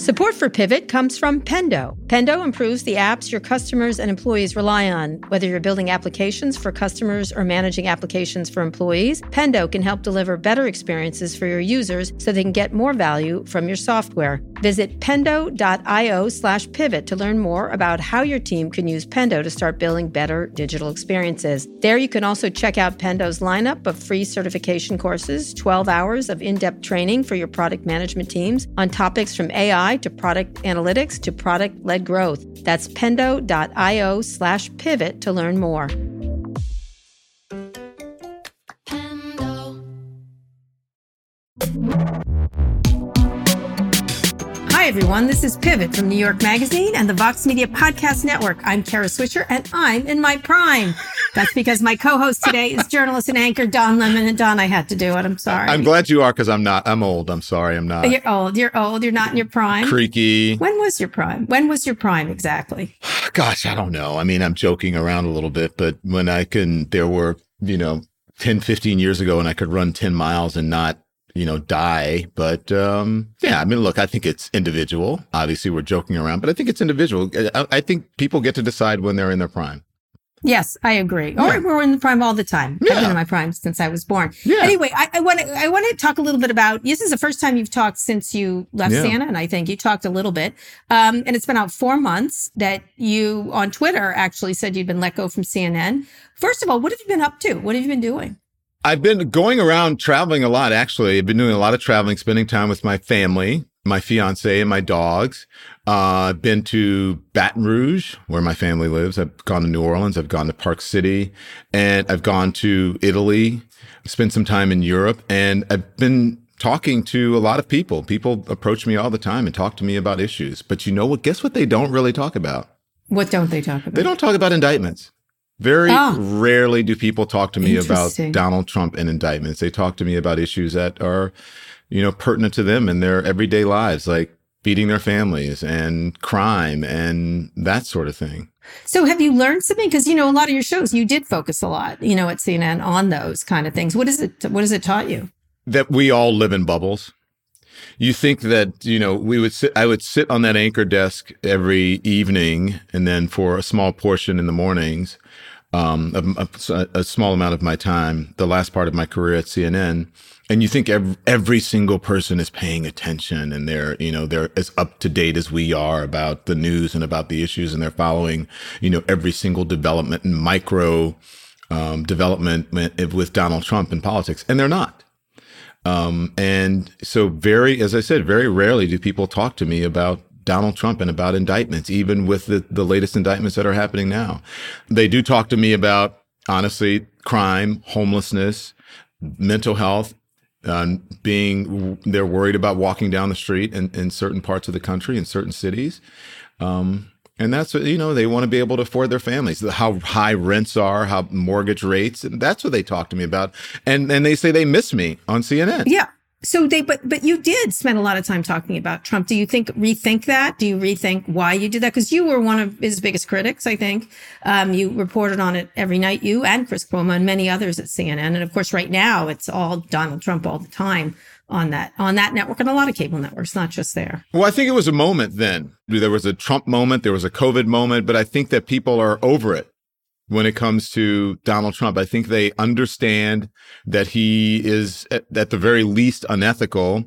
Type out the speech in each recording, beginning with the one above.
Support for Pivot comes from Pendo. Pendo improves the apps your customers and employees rely on. Whether you're building applications for customers or managing applications for employees, Pendo can help deliver better experiences for your users so they can get more value from your software. Visit pendo.io slash pivot to learn more about how your team can use Pendo to start building better digital experiences. There you can also check out Pendo's lineup of free certification courses, 12 hours of in-depth training for your product management teams on topics from AI to product analytics to product led growth. That's pendo.io slash pivot to learn more. Hi, everyone. This is Pivot from New York Magazine and the Vox Media Podcast Network. I'm Kara Swisher, and I'm in my prime. That's because my co-host today is journalist and anchor Don Lemon. And Don, I had to do it. I'm sorry. I'm glad you are because I'm not. I'm old. I'm sorry. I'm not. You're old. You're old. You're not in your prime. Creaky. When was your prime? When was your prime exactly? Gosh, I don't know. I mean, I'm joking around a little bit, but when I can, there were, you know, 10, 15 years ago and I could run 10 miles and not you know, die. But um, yeah, I mean, look, I think it's individual. Obviously, we're joking around, but I think it's individual. I, I think people get to decide when they're in their prime. Yes, I agree. Or yeah. we're in the prime all the time. Yeah. I've been in my prime since I was born. Yeah. Anyway, I want to I want to talk a little bit about. This is the first time you've talked since you left yeah. Santa, and I think you talked a little bit. Um, and it's been out four months that you on Twitter actually said you'd been let go from CNN. First of all, what have you been up to? What have you been doing? I've been going around traveling a lot, actually. I've been doing a lot of traveling, spending time with my family, my fiance and my dogs. Uh, I've been to Baton Rouge, where my family lives. I've gone to New Orleans. I've gone to Park City and I've gone to Italy, spent some time in Europe and I've been talking to a lot of people. People approach me all the time and talk to me about issues. But you know what? Guess what they don't really talk about? What don't they talk about? They don't talk about indictments. Very oh. rarely do people talk to me about Donald Trump and indictments. They talk to me about issues that are, you know, pertinent to them in their everyday lives, like feeding their families and crime and that sort of thing. So have you learned something? Because you know, a lot of your shows, you did focus a lot, you know, at CNN on those kind of things. What is it? What has it taught you? That we all live in bubbles. You think that you know we would sit. I would sit on that anchor desk every evening, and then for a small portion in the mornings, um, a, a, small amount of my time, the last part of my career at CNN, and you think every, every single person is paying attention and they're, you know, they're as up to date as we are about the news and about the issues, and they're following, you know, every single development and micro um, development with Donald Trump in politics, and they're not. Um, and so, very, as I said, very rarely do people talk to me about Donald Trump and about indictments, even with the, the latest indictments that are happening now. They do talk to me about, honestly, crime, homelessness, mental health, uh, being they're worried about walking down the street in, in certain parts of the country, in certain cities. Um, and that's what, you know, they want to be able to afford their families, how high rents are, how mortgage rates. And that's what they talk to me about. And, and they say they miss me on CNN. Yeah. So they, but, but you did spend a lot of time talking about Trump. Do you think, rethink that? Do you rethink why you did that? Cause you were one of his biggest critics, I think. Um, you reported on it every night, you and Chris Cuomo and many others at CNN. And of course, right now it's all Donald Trump all the time on that, on that network and a lot of cable networks, not just there. Well, I think it was a moment then. There was a Trump moment. There was a COVID moment, but I think that people are over it when it comes to Donald Trump. I think they understand that he is at, at, the very least unethical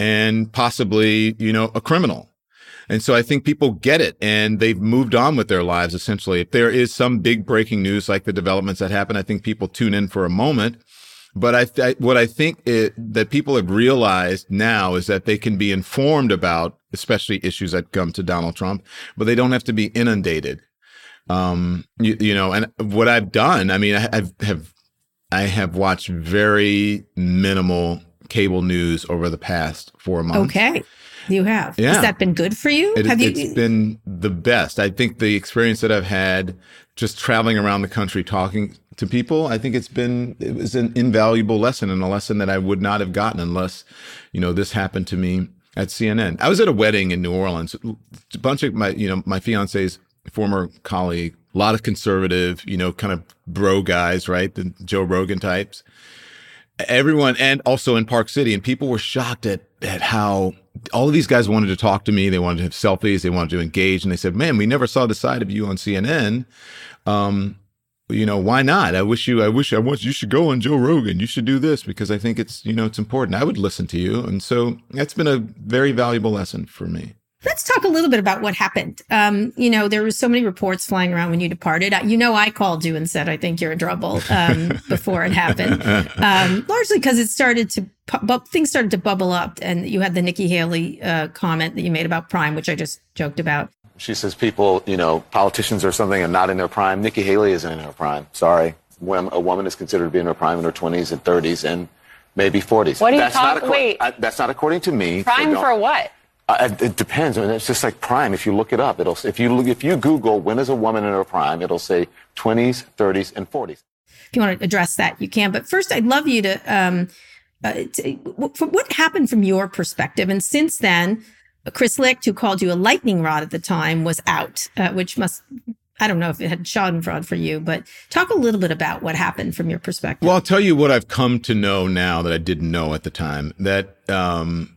and possibly, you know, a criminal. And so I think people get it and they've moved on with their lives essentially. If there is some big breaking news like the developments that happen, I think people tune in for a moment But I, th- what I think it, that people have realized now is that they can be informed about, especially issues that come to Donald Trump, but they don't have to be inundated. Um, you, you know, and what I've done, I mean, I I've, have, I have watched very minimal cable news over the past four months. Okay. You have. Yeah. Has that been good for you? It, have it's you? been the best. I think the experience that I've had just traveling around the country talking to people, I think it's been it was an invaluable lesson and a lesson that I would not have gotten unless, you know, this happened to me at CNN. I was at a wedding in New Orleans. A bunch of my, you know, my fiance's former colleague, a lot of conservative, you know, kind of bro guys, right? The Joe Rogan types. Everyone, and also in Park City, and people were shocked at at how all of these guys wanted to talk to me. They wanted to have selfies. They wanted to engage, and they said, "Man, we never saw the side of you on CNN." Um, you know, why not? I wish you, I wish I want you should go on Joe Rogan. You should do this because I think it's, you know, it's important. I would listen to you. And so that's been a very valuable lesson for me. Let's talk a little bit about what happened. Um, you know, there were so many reports flying around when you departed. You know, I called you and said, I think you're in trouble um, before it happened, um, largely because it started to, bu- things started to bubble up. And you had the Nikki Haley uh, comment that you made about Prime, which I just joked about. She says people, you know, politicians or something are not in their prime. Nikki Haley isn't in her prime. Sorry. When a woman is considered to be in her prime in her 20s and 30s and maybe 40s. What do you that's talk- not acco- wait. I, that's not according to me. Prime So for what? Uh, it, it depends. I mean, it's just like prime. If you look it up, it'll if you look, if you Google when is a woman in her prime, it'll say 20s, 30s, and 40s. If you want to address that, you can. But first, I'd love you to, um, uh, to what, what happened from your perspective. And since then, Chris Licht, who called you a lightning rod at the time, was out, uh, which must, I don't know if it had schadenfreude for you, but talk a little bit about what happened from your perspective. Well, I'll tell you what I've come to know now that I didn't know at the time. That um,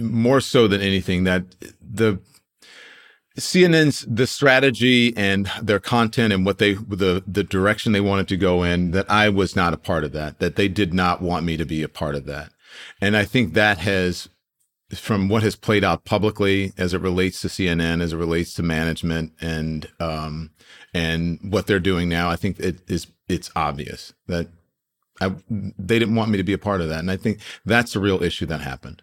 more so than anything, that the CNN's the strategy and their content and what they the the direction they wanted to go in. That I was not a part of that. That they did not want me to be a part of that. And I think that has from what has played out publicly as it relates to CNN, as it relates to management and um, and what they're doing now, I think it is it's obvious that I, they didn't want me to be a part of that, and I think that's the real issue that happened.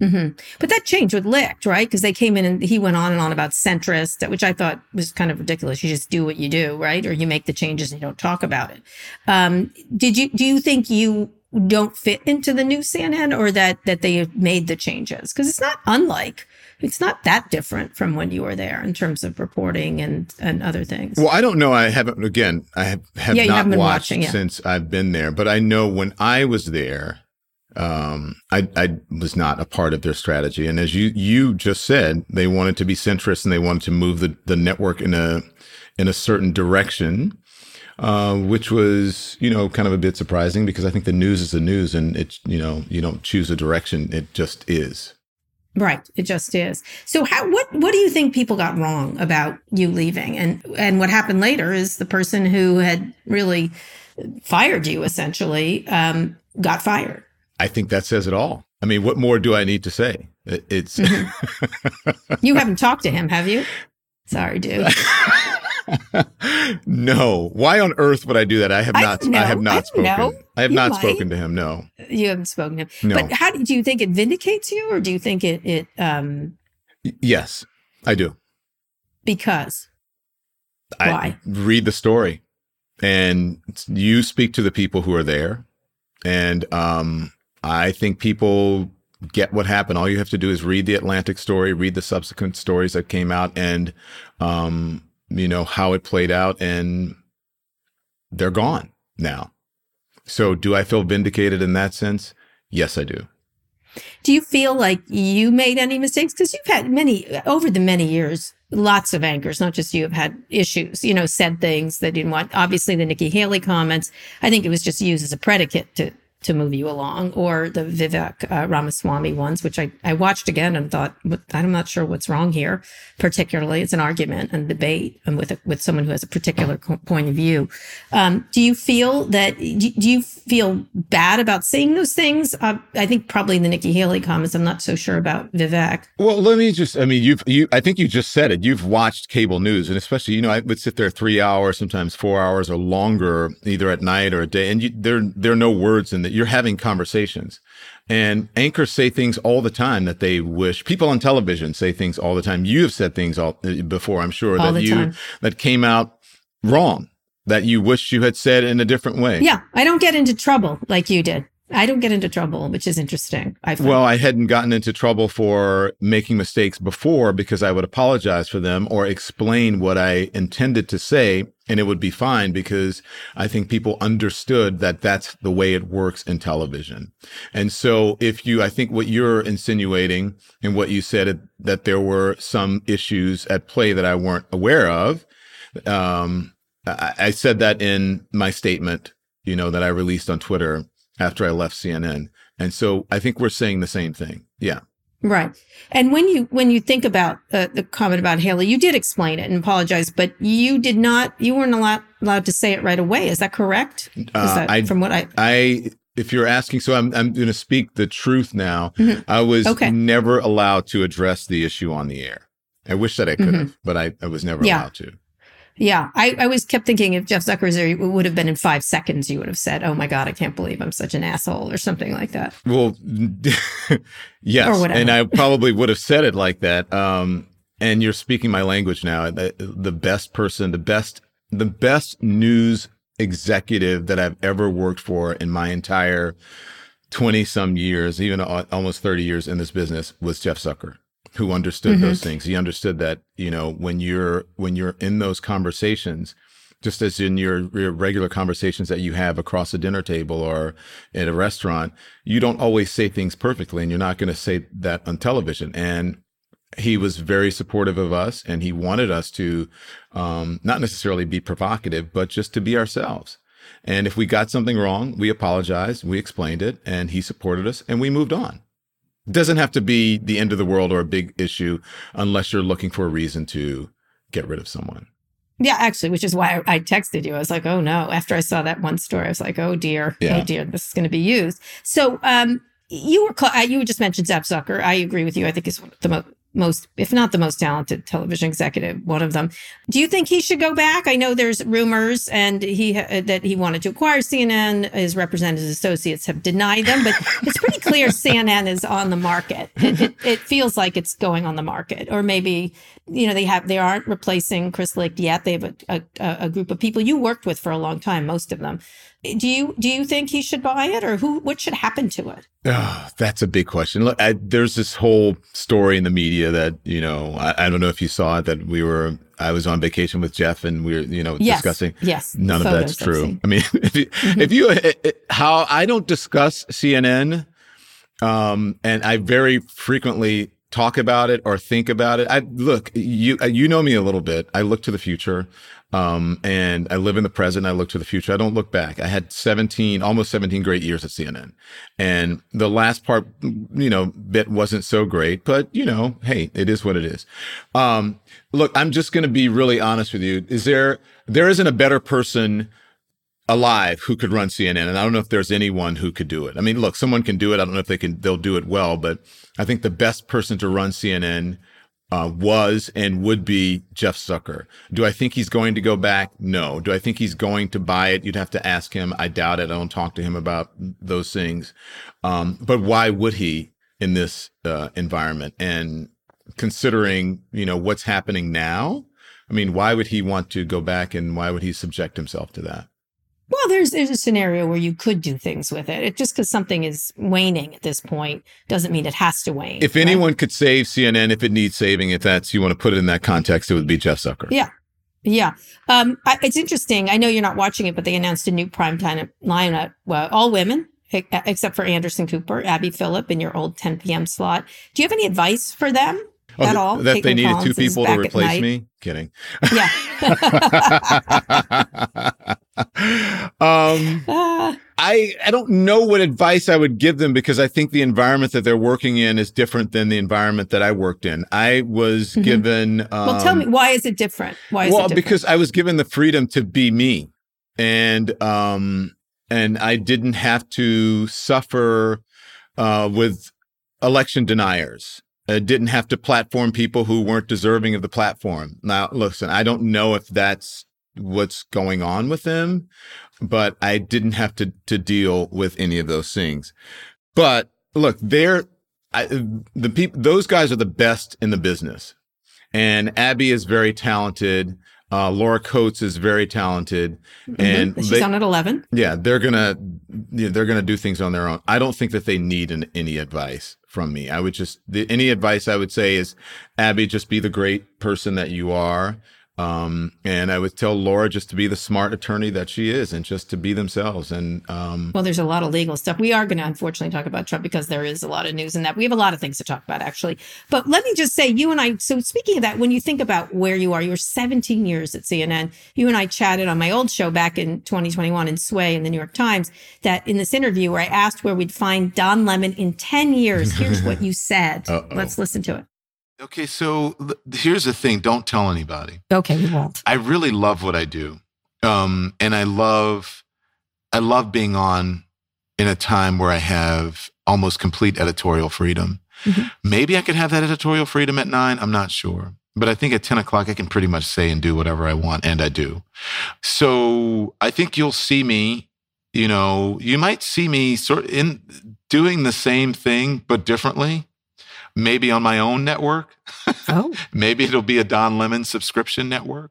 Mm-hmm. But that changed with Licht, right? Because they came in and he went on and on about centrist, which I thought was kind of ridiculous. You just do what you do, right? Or you make the changes and you don't talk about it. Um, did you do you think you don't fit into the new CNN, or that that they made the changes? Because it's not unlike. It's not that different from when you were there in terms of reporting and and other things. Well, I don't know. I haven't. Again, I have, have Yeah, not watched watching, yeah. since I've been there, but I know when I was there, um, I, I was not a part of their strategy. And as you you just said, they wanted to be centrist and they wanted to move the the network in a in a certain direction. Uh, which was, you know, kind of a bit surprising because I think the news is the news, and it's, you know, you don't choose a direction; it just is. Right, it just is. So, how what what do you think people got wrong about you leaving, and and what happened later is the person who had really fired you essentially um, got fired. I think that says it all. I mean, what more do I need to say? It, it's You haven't talked to him, have you? Sorry, dude. no. Why on earth would I do that? I have not. don't I, have not don't spoken. know. I have You not might. spoken to him. No. You haven't spoken to him. No. But how do you think it vindicates you, or do you think it it um Yes, I do. because I Why? read the story, and you speak to the people who are there, and um, I think people get what happened. All you have to do is read the Atlantic story, read the subsequent stories that came out, and um, you know how it played out, and they're gone now. So, do I feel vindicated in that sense? Yes, I do. Do you feel like you made any mistakes? Because you've had many over the many years, lots of anchors, not just you, have had issues. You know, said things they didn't want. Obviously, the Nikki Haley comments. I think it was just used as a predicate to to move you along, or the Vivek uh, Ramaswamy ones, which I, I watched again and thought, I'm not sure what's wrong here. Particularly, it's an argument and debate and with a, with someone who has a particular point of view. Um, do you feel that? Do you feel bad about saying those things? Uh, I think probably the Nikki Haley comments. I'm not so sure about Vivek. Well, let me just. I mean, you've you. I think you just said it. You've watched cable news, and especially you know, I would sit there three hours, sometimes four hours or longer, either at night or a day, and you, there there are no words in that. You're having conversations. And anchors say things all the time that they wish people on television say things all the time. You have said things all uh, before, I'm sure all that you time. that came out wrong that you wish you had said in a different way. Yeah, I don't get into trouble like you did. I don't get into trouble, which is interesting. I well, I hadn't gotten into trouble for making mistakes before because I would apologize for them or explain what I intended to say, and it would be fine because I think people understood that that's the way it works in television. And so, if you, I think what you're insinuating and what you said that there were some issues at play that I weren't aware of. Um, I, I said that in my statement, you know, that I released on Twitter after I left CNN. And so I think we're saying the same thing. Yeah. Right. And when you when you think about uh, the comment about Haley, you did explain it and apologize, but you did not. You weren't allowed allowed to say it right away. Is that correct? Is uh, that I, from what I I if you're asking, so I'm I'm going to speak the truth now. Mm-hmm. I was okay. never allowed to address the issue on the air. I wish that I could have, mm-hmm. but I, I was never yeah. allowed to. Yeah, I, I always kept thinking if Jeff Zucker was there, it would have been in five seconds. You would have said, "Oh my god, I can't believe I'm such an asshole" or something like that. Well, yes, and I probably would have said it like that. Um, and you're speaking my language now. The, the best person, the best, the best news executive that I've ever worked for in my entire twenty some years, even almost thirty years in this business, was Jeff Zucker who understood mm-hmm. those things. He understood that, you know, when you're when you're in those conversations, just as in your, your regular conversations that you have across a dinner table or at a restaurant, you don't always say things perfectly and you're not going to say that on television. And he was very supportive of us and he wanted us to um, not necessarily be provocative, but just to be ourselves. And if we got something wrong, we apologized, we explained it, and he supported us and we moved on doesn't have to be the end of the world or a big issue unless you're looking for a reason to get rid of someone. Yeah, actually, which is why I texted you. I was like, "Oh no!" After I saw that one story, I was like, "Oh dear, oh, yeah. oh dear, this is going to be used." So, um, you were cl- you just mentioned Zap Zucker. I agree with you. I think is the mo- most, if not the most talented television executive, one of them. Do you think he should go back? I know there's rumors and he uh, that he wanted to acquire CNN. His representatives associates have denied them, but it's pretty clear CNN is on the market. It, it, it, feels like it's going on the market, or maybe you know they have they aren't replacing Chris Licht yet. They have a, a, a group of people you worked with for a long time, most of them. Eh, do you do you think he should buy it, or who? What should happen to it? Oh, that's a big question. Look, I, there's this whole story in the media that you know I, I, don't know if you saw it that we were I was on vacation with Jeff and we were you know yes, discussing. Yes, none of that's true. I mean, if you, mm-hmm. if you it, it, how I don't discuss CNN, um, and I very frequently talk about it or think about it. I look, you you know me a little bit. I look to the future. Um, and I live in the present. I look to the future. I don't look back. I had 17, almost 17 great years at CNN. And the last part, you know, bit wasn't so great, but you know, hey, it is what it is. Um, look, I'm just going to be really honest with you. Is there, there isn't a better person alive who could run CNN. And I don't know if there's anyone who could do it. I mean, look, someone can do it. I don't know if they can, they'll do it well, but I think the best person to run CNN uh, was and would be Jeff Zucker. Do I think he's going to go back? No. Do I think he's going to buy it? You'd have to ask him. I doubt it. I don't talk to him about those things. Um, but why would he in this uh, environment? And considering, you know, what's happening now, I mean, why would he want to go back and why would he subject himself to that? Well, there's there's a scenario where you could do things with it. it just because something is waning at this point doesn't mean it has to wane. If right? anyone could save CNN, if it needs saving, if that's you want to put it in that context, it would be Jeff Zucker. Yeah, yeah. Um, I, it's interesting. I know you're not watching it, but they announced a new primetime lineup. Well, all women except for Anderson Cooper, Abby Phillip in your old 10 p.m. slot. Do you have any advice for them? Oh, at all? That Caitlin they needed Collins two people to replace me? Kidding. Yeah. um, ah. I I don't know what advice I would give them because I think the environment that they're working in is different than the environment that I worked in. I was mm-hmm. given. Um, well, tell me why is it different? Why is well, it because I was given the freedom to be me, and um, and I didn't have to suffer uh, with election deniers. I didn't have to platform people who weren't deserving of the platform. Now, listen, I don't know if that's what's going on with them, but I didn't have to to deal with any of those things. But look, they're I, the people; those guys are the best in the business, and Abby is very talented. Uh, Laura Coates is very talented, mm-hmm. and she's they, on at eleven. Yeah, they're gonna they're gonna do things on their own. I don't think that they need an, any advice from me. I would just the, any advice I would say is, Abby, just be the great person that you are. Um, and I would tell Laura just to be the smart attorney that she is and just to be themselves. And um, well, there's a lot of legal stuff. We are going to unfortunately talk about Trump because there is a lot of news in that. We have a lot of things to talk about actually. But let me just say, you and I. So speaking of that, when you think about where you are, you were 17 years at CNN. You and I chatted on my old show back in 2021 in Sway in the New York Times. That in this interview where I asked where we'd find Don Lemon in 10 years, here's what you said. Let's listen to it. Okay, so th- here's the thing don't tell anybody. Okay, we won't. I really love what I do. Um, and I love I love being on in a time where I have almost complete editorial freedom. Mm-hmm. Maybe I could have that editorial freedom at nine. I'm not sure. But I think at 10 o'clock, I can pretty much say and do whatever I want, and I do. So I think you'll see me, you know, you might see me sort of in doing the same thing, but differently maybe on my own network. Oh. maybe it'll be a Don Lemon subscription network.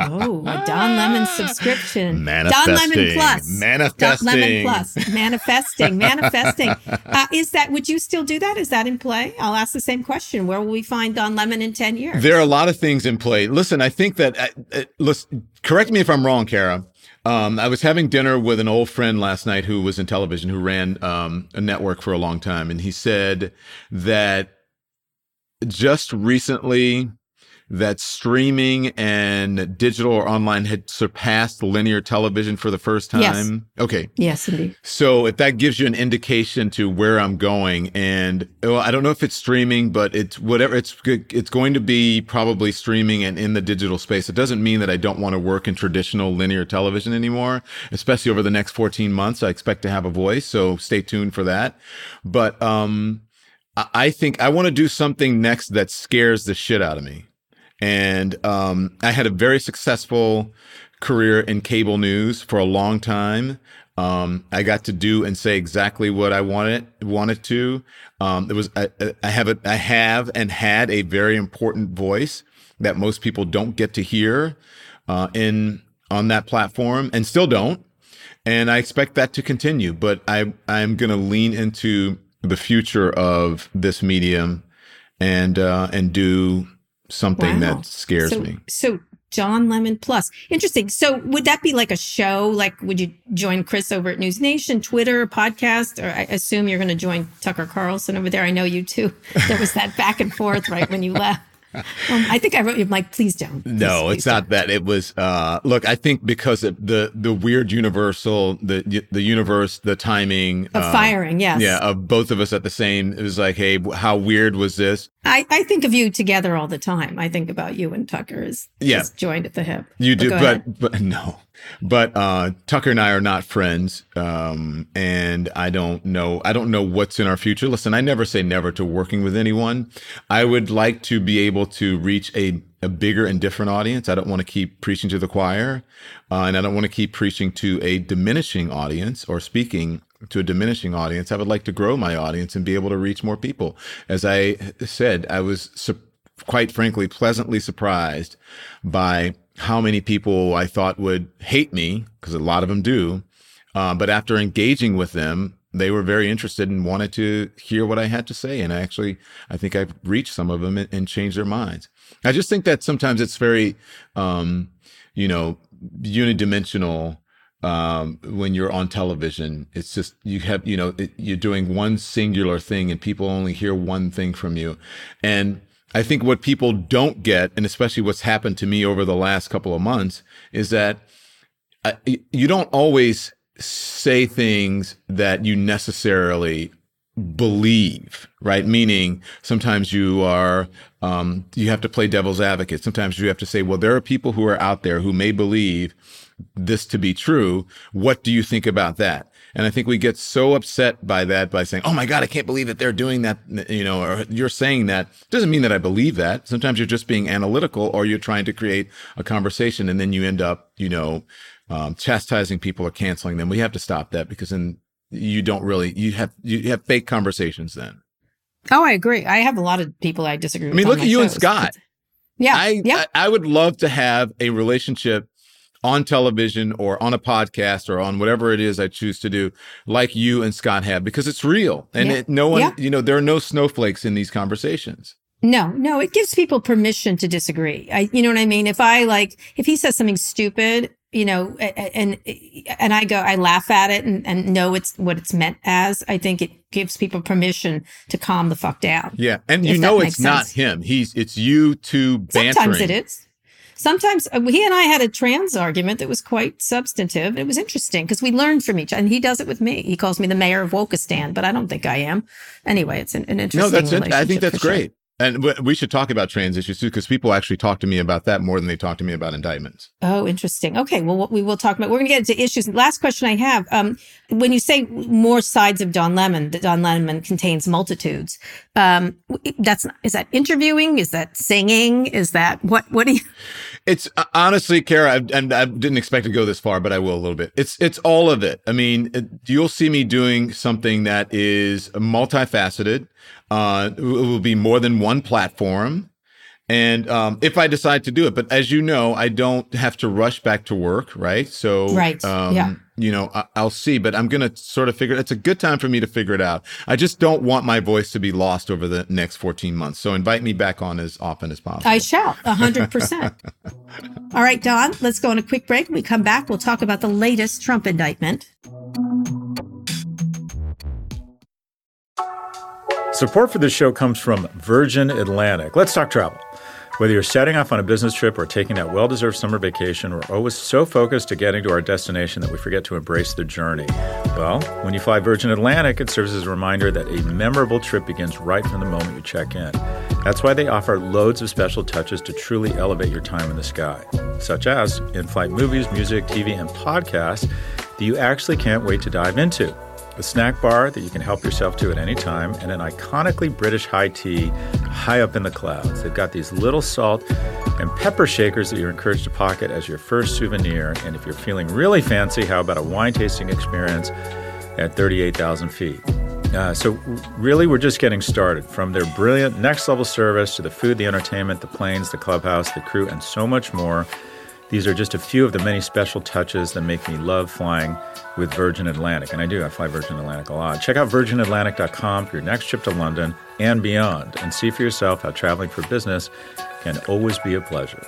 oh, a Don Lemon subscription. Manifesting. Don Lemon Plus. Manifesting. Don Lemon Plus. Manifesting. Manifesting. Uh, is that, would you still do that? Is that in play? I'll ask the same question. Where will we find Don Lemon in 10 years? There are a lot of things in play. Listen, I think that, uh, uh, listen, correct me if I'm wrong, Kara. Um, I was having dinner with an old friend last night who was in television, who ran um, a network for a long time, and he said that just recently that streaming and digital or online had surpassed linear television for the first time? Yes. Okay. Yes, indeed. So if that gives you an indication to where I'm going, and well, I don't know if it's streaming, but it's whatever. It's it's going to be probably streaming and in the digital space. It doesn't mean that I don't want to work in traditional linear television anymore, especially over the next 14 months. I expect to have a voice, so stay tuned for that. But um, I think I want to do something next that scares the shit out of me. And um, I had a very successful career in cable news for a long time. Um, I got to do and say exactly what I wanted wanted to. Um, it was I, I have a, I have and had a very important voice that most people don't get to hear uh, in on that platform and still don't. And I expect that to continue. But I I'm going to lean into the future of this medium and uh, and do something wow. that scares so, me. So Don Lemon Plus. Interesting. So would that be like a show? Like would you join Chris over at News Nation, Twitter, podcast? Or I assume you're going to join Tucker Carlson over there. I know you too. There was that back and forth right when you left. Um, I think I wrote you like, please don't. Please, no, please it's don't. not that. It was uh, look. I think because of the the weird universal, the the universe, the timing of uh, firing. Yes. Yeah, of both of us at the same. It was like, hey, how weird was this? I, I think of you together all the time. I think about you and Tucker is yeah. just joined at the hip. You do, but but no, but uh, Tucker and I are not friends, um, and I don't know. I don't know what's in our future. Listen, I never say never to working with anyone. I would like to be able to reach a a bigger and different audience. I don't want to keep preaching to the choir, uh, and I don't want to keep preaching to a diminishing audience or speaking to a diminishing audience. I would like to grow my audience and be able to reach more people. As I said, I was su- quite frankly pleasantly surprised by how many people I thought would hate me, because a lot of them do. Uh, but after engaging with them, they were very interested and wanted to hear what I had to say. And I actually, I think I've reached some of them and, and changed their minds. I just think that sometimes it's very, um, you know, unidimensional um, when you're on television. It's just you have you know it, you're doing one singular thing and people only hear one thing from you, and I think what people don't get, and especially what's happened to me over the last couple of months, is that uh, you don't always say things that you necessarily believe, right? Meaning sometimes you are, um, you have to play devil's advocate. Sometimes you have to say, well, there are people who are out there who may believe this to be true. What do you think about that? And I think we get so upset by that by saying, "Oh my God, I can't believe that they're doing that," you know, or you're saying that. Doesn't mean that I believe that. Sometimes you're just being analytical, or you're trying to create a conversation, and then you end up, you know, um, chastising people or canceling them. We have to stop that because then you don't really you have you have fake conversations then. Oh, I agree. I have a lot of people I disagree with. I mean, look at you shows. and Scott. Yeah, I, yeah. I, I would love to have a relationship on television or on a podcast or on whatever it is I choose to do, like you and Scott have, because it's real and Yeah. it, no one, Yeah. you know, there are no snowflakes in these conversations. No, no, it gives people permission to disagree. I, you know what I mean? If I like, if he says something stupid, you know, and and I go, I laugh at it and, and know it's what it's meant as. I think it gives people permission to calm the fuck down. Yeah, and you know it's not him. He's it's you two bantering. Sometimes it is. Sometimes uh, he and I had a trans argument that was quite substantive. It was interesting because we learned from each other. And he does it with me. He calls me the mayor of Wokistan, but I don't think I am. Anyway, it's an, an interesting. No, that's it. I think that's for sure. great. And we should talk about trans issues too, because people actually talk to me about that more than they talk to me about indictments. Oh, interesting. Okay. Well, what we will talk about, we're going to get into issues. Last question I have. Um, when you say more sides of Don Lemon, that Don Lemon contains multitudes, um, that's, is that interviewing? Is that singing? Is that what, what do you, It's uh, honestly, Kara, I, and I didn't expect to go this far, but I will a little bit. It's it's all of it. I mean, it, you'll see me doing something that is multifaceted. Uh, it will be more than one platform, and um, if I decide to do it, but as you know, I don't have to rush back to work, right? So, Right, um, yeah. You know, I, I'll see, but I'm gonna sort of figure. It's a good time for me to figure it out. I just don't want my voice to be lost over the next 14 months. So invite me back on as often as possible. I shall, a hundred percent. All right, Don, let's go on a quick break. When we come back, we'll talk about the latest Trump indictment. Support for this show comes from Virgin Atlantic. Let's talk travel. Whether you're setting off on a business trip or taking that well deserved summer vacation, we're always so focused to getting to our destination that we forget to embrace the journey. Well, when you fly Virgin Atlantic, it serves as a reminder that a memorable trip begins right from the moment you check in. That's why they offer loads of special touches to truly elevate your time in the sky, such as in flight movies, music, TV, and podcasts that you actually can't wait to dive into a snack bar that you can help yourself to at any time, and an iconically British high tea high up in the clouds. They've got these little salt and pepper shakers that you're encouraged to pocket as your first souvenir. And if you're feeling really fancy, how about a wine tasting experience at 38,000 feet? Uh, so, really, we're just getting started. From their brilliant next level service to the food, the entertainment, the planes, the clubhouse, the crew, and so much more. These are just a few of the many special touches that make me love flying with Virgin Atlantic. And I do, I fly Virgin Atlantic a lot. Check out virginatlantic.com for your next trip to London and beyond, and see for yourself how traveling for business can always be a pleasure.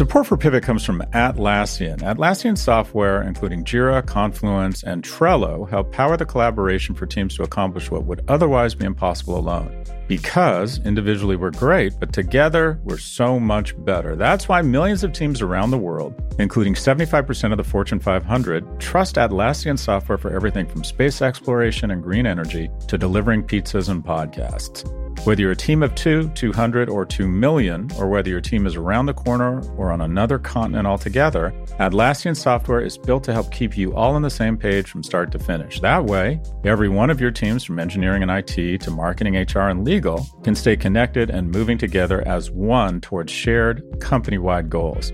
Support for Pivot comes from Atlassian. Atlassian software, including Jira, Confluence, and Trello, help power the collaboration for teams to accomplish what would otherwise be impossible alone. Because individually we're great, but together we're so much better. That's why millions of teams around the world, including 75% of the Fortune 500, trust Atlassian software for everything from space exploration and green energy to delivering pizzas and podcasts. Whether you're a team of two, 200, or 2 million, or whether your team is around the corner or on another continent altogether, Atlassian software is built to help keep you all on the same page from start to finish. That way, every one of your teams, from engineering and IT to marketing, HR, and legal, can stay connected and moving together as one towards shared company wide goals.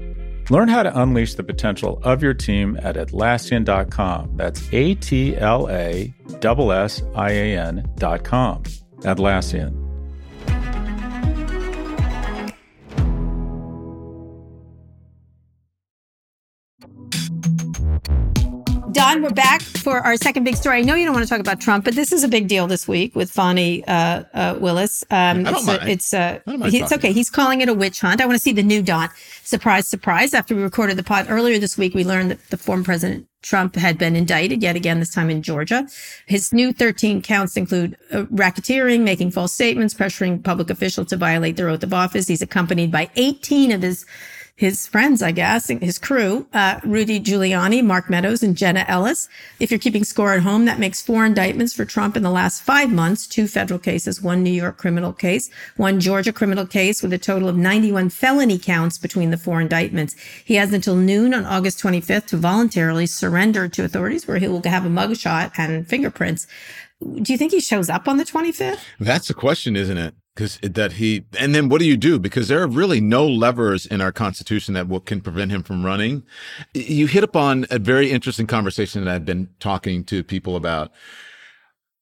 Learn how to unleash the potential of your team at Atlassian.com. That's A T L A S S I A N.com. Atlassian. Don, we're back for our second big story. I know you don't want to talk about Trump, but this is a big deal this week with Fani uh, uh, Willis. Um, I don't it's mind. A, it's uh, don't mind he- it's okay. He's calling it a witch hunt. I want to see the new Don. Surprise, surprise. After we recorded the pod earlier this week, we learned that the former President Trump had been indicted yet again, this time in Georgia. His new 13 counts include uh, racketeering, making false statements, pressuring public officials to violate their oath of office. He's accompanied by 18 of his his friends, I guess, his crew, uh, Rudy Giuliani, Mark Meadows, and Jenna Ellis. If you're keeping score at home, that makes four indictments for Trump in the last five months, two federal cases, one New York criminal case, one Georgia criminal case with a total of 91 felony counts between the four indictments. He has until noon on August 25th to voluntarily surrender to authorities where he will have a mugshot and fingerprints. Do you think he shows up on the 25th? That's the question, isn't it? Because that he and then what do you do? Because there are really no levers in our constitution that will, can prevent him from running. You hit upon a very interesting conversation that i've been talking to people about.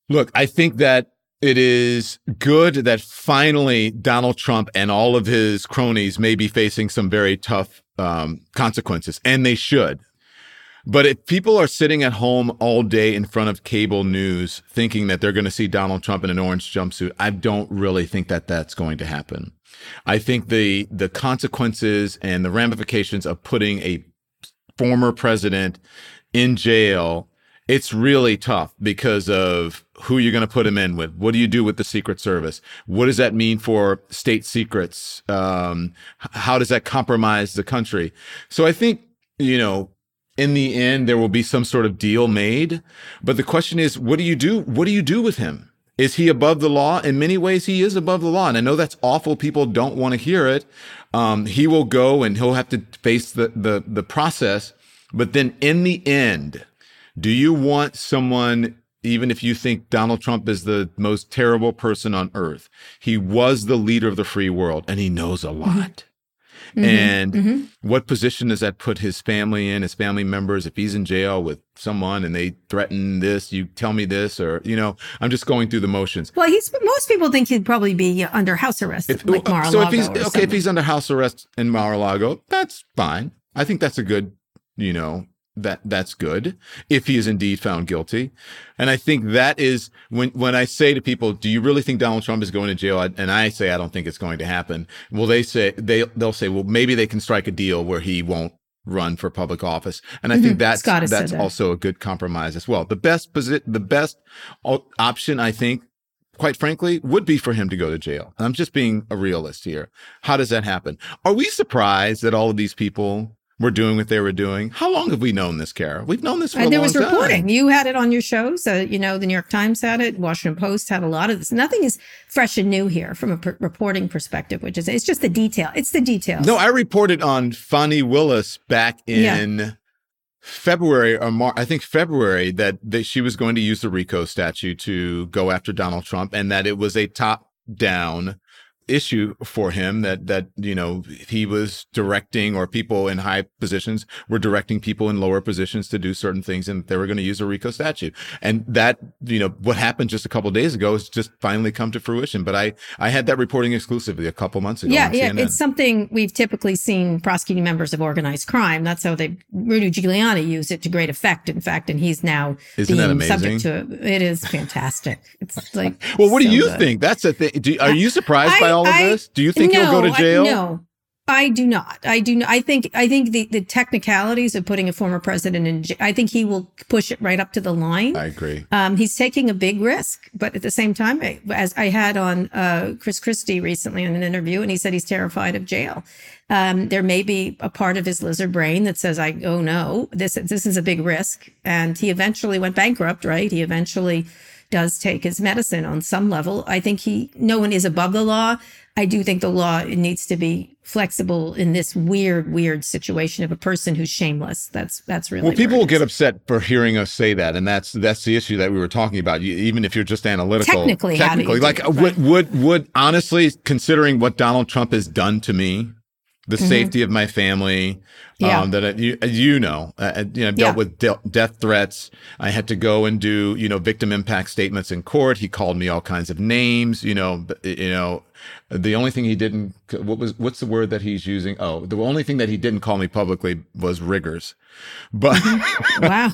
Look i think that it is good that finally donald trump and all of his cronies may be facing some very tough um, consequences and they should but if people are sitting at home all day in front of cable news thinking that they're going to see Donald Trump in an orange jumpsuit, I don't really think that that's going to happen. I think the the consequences and the ramifications of putting a former president in jail it's really tough because of who you're going to put him in with. What do you do with the Secret Service? What does that mean for state secrets? Um, how does that compromise the country? So I think, you know, in the end there will be some sort of deal made. But the question is what do you do? What do you do with him? Is he above the law? In many ways he is above the law. And i know that's awful. People don't want to hear it. Um, he will go and he'll have to face the, the the process. But then in the end do you want someone even if you think Donald Trump is the most terrible person on earth, he was the leader of the free world and he knows a lot. Mm-hmm. And mm-hmm. what position does that put his family in, his family members? If he's in jail with someone and they threaten this, you tell me this, or, you know, I'm just going through the motions. Well, he's, most people think he'd probably be under house arrest, if, like Mar-a-Lago. So if he's, okay, something. if he's under house arrest in Mar-a-Lago, that's fine. I think that's a good, you know, that that's good if he is indeed found guilty and i think that is when when i say to people do you really think donald trump is going to jail and i say i don't think it's going to happen well they say they they'll say well maybe they can strike a deal where he won't run for public office and i mm-hmm. think that's that's that. also a good compromise as well the best posi- the best option i think quite frankly, would be for him to go to jail. I'm just being a realist here. How does that happen? Are we surprised that all of these people were doing what they were doing. How long have we known this, Kara? We've known this for and a there long was reporting. Time. You had it on your shows. Uh, you know, the New York Times had it. Washington Post had a lot of this. Nothing is fresh and new here from a reporting perspective, which is it's just the detail. It's the details. No, I reported on Fani Willis back in. Yeah. February or March, I think February, that, that she was going to use the RICO statute to go after Donald Trump and that it was a top down issue for him that that you know he was directing or people in high positions were directing people in lower positions to do certain things and they were going to use a RICO statute. And that you know what happened just a couple days ago has just finally come to fruition. But I I had that reporting exclusively a couple months ago yeah yeah it's something we've typically seen prosecuting members of organized crime. That's how they Rudy Giuliani used it to great effect in fact and he's now Isn't being subject to it. it is fantastic. It's like well what so do you good. think? That's a thing. Do, are you surprised I, by all of I, this? Do you think no, he'll go to jail? I, no, I do not. I do. Not, I think. I think the, the technicalities of putting a former president in. I think he will push it right up to the line. I agree. Um, he's taking a big risk, but at the same time, as I had on uh, Chris Christie recently in an interview, and he said he's terrified of jail. Um, there may be a part of his lizard brain that says, "I oh no, this this is a big risk," and he eventually went bankrupt. Right? He eventually does take his medicine on some level. I think he. No one is above the law. I do think the law needs to be flexible in this weird, weird situation of a person who's shameless. That's that's really well. People will get upset for hearing us say that, and that's that's the issue that we were talking about. You, even if you're just analytical, technically, technically, like it, would would would honestly, considering what Donald Trump has done to me, the mm-hmm. safety of my family. Yeah. Um, that I, you, you know, uh, you know, I've dealt yeah. with de- death threats. I had to go and do, you know, victim impact statements in court. He called me all kinds of names. You know, you know, the only thing he didn't, what was, what's the word that he's using? Oh, the only thing that he didn't call me publicly was riggers. But mm-hmm. wow,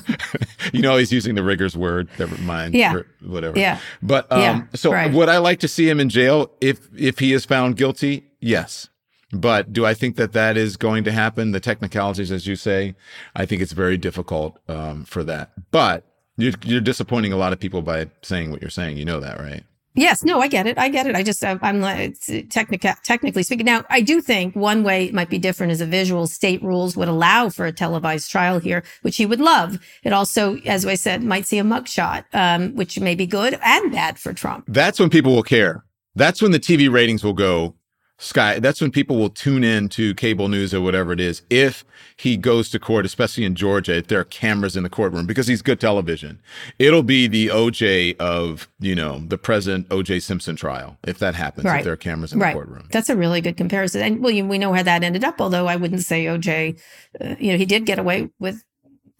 you know, he's using the riggers word. Never mind. Yeah. Whatever. Yeah. But um, yeah. so right. would I like to see him in jail if if he is found guilty? Yes. But do I think that that is going to happen? The technicalities, as you say, I think it's very difficult um, for that. But you're, you're disappointing a lot of people by saying what you're saying. You know that, right? Yes, no, I get it. I get it. I just, I'm like, technically, technically speaking. Now, I do think one way it might be different is a visual state rules would allow for a televised trial here, which he would love. It also, as I said, might see a mugshot, um, which may be good and bad for Trump. That's when people will care. That's when the TV ratings will go Sky, that's when people will tune in to cable news or whatever it is. If he goes to court, especially in Georgia, if there are cameras in the courtroom, because he's good television, it'll be the OJ of, you know, the present OJ Simpson trial, if that happens, right. if there are cameras in right. the courtroom. That's a really good comparison. And William, we know how that ended up, although I wouldn't say OJ, uh, you know, he did get away with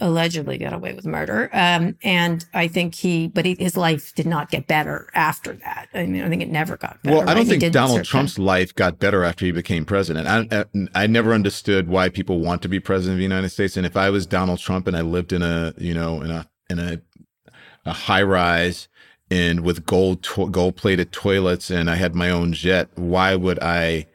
allegedly got away with murder. Um, and I think he, but he, his life did not get better after that. I mean, I think it never got better. Well, I don't right? think Donald Trump's life got better after he became president. I, I, I never understood why people want to be president of the United States. And if I was Donald Trump and I lived in a, you know, in a, in a, a high rise and with gold, to- gold plated toilets and I had my own jet, why would I,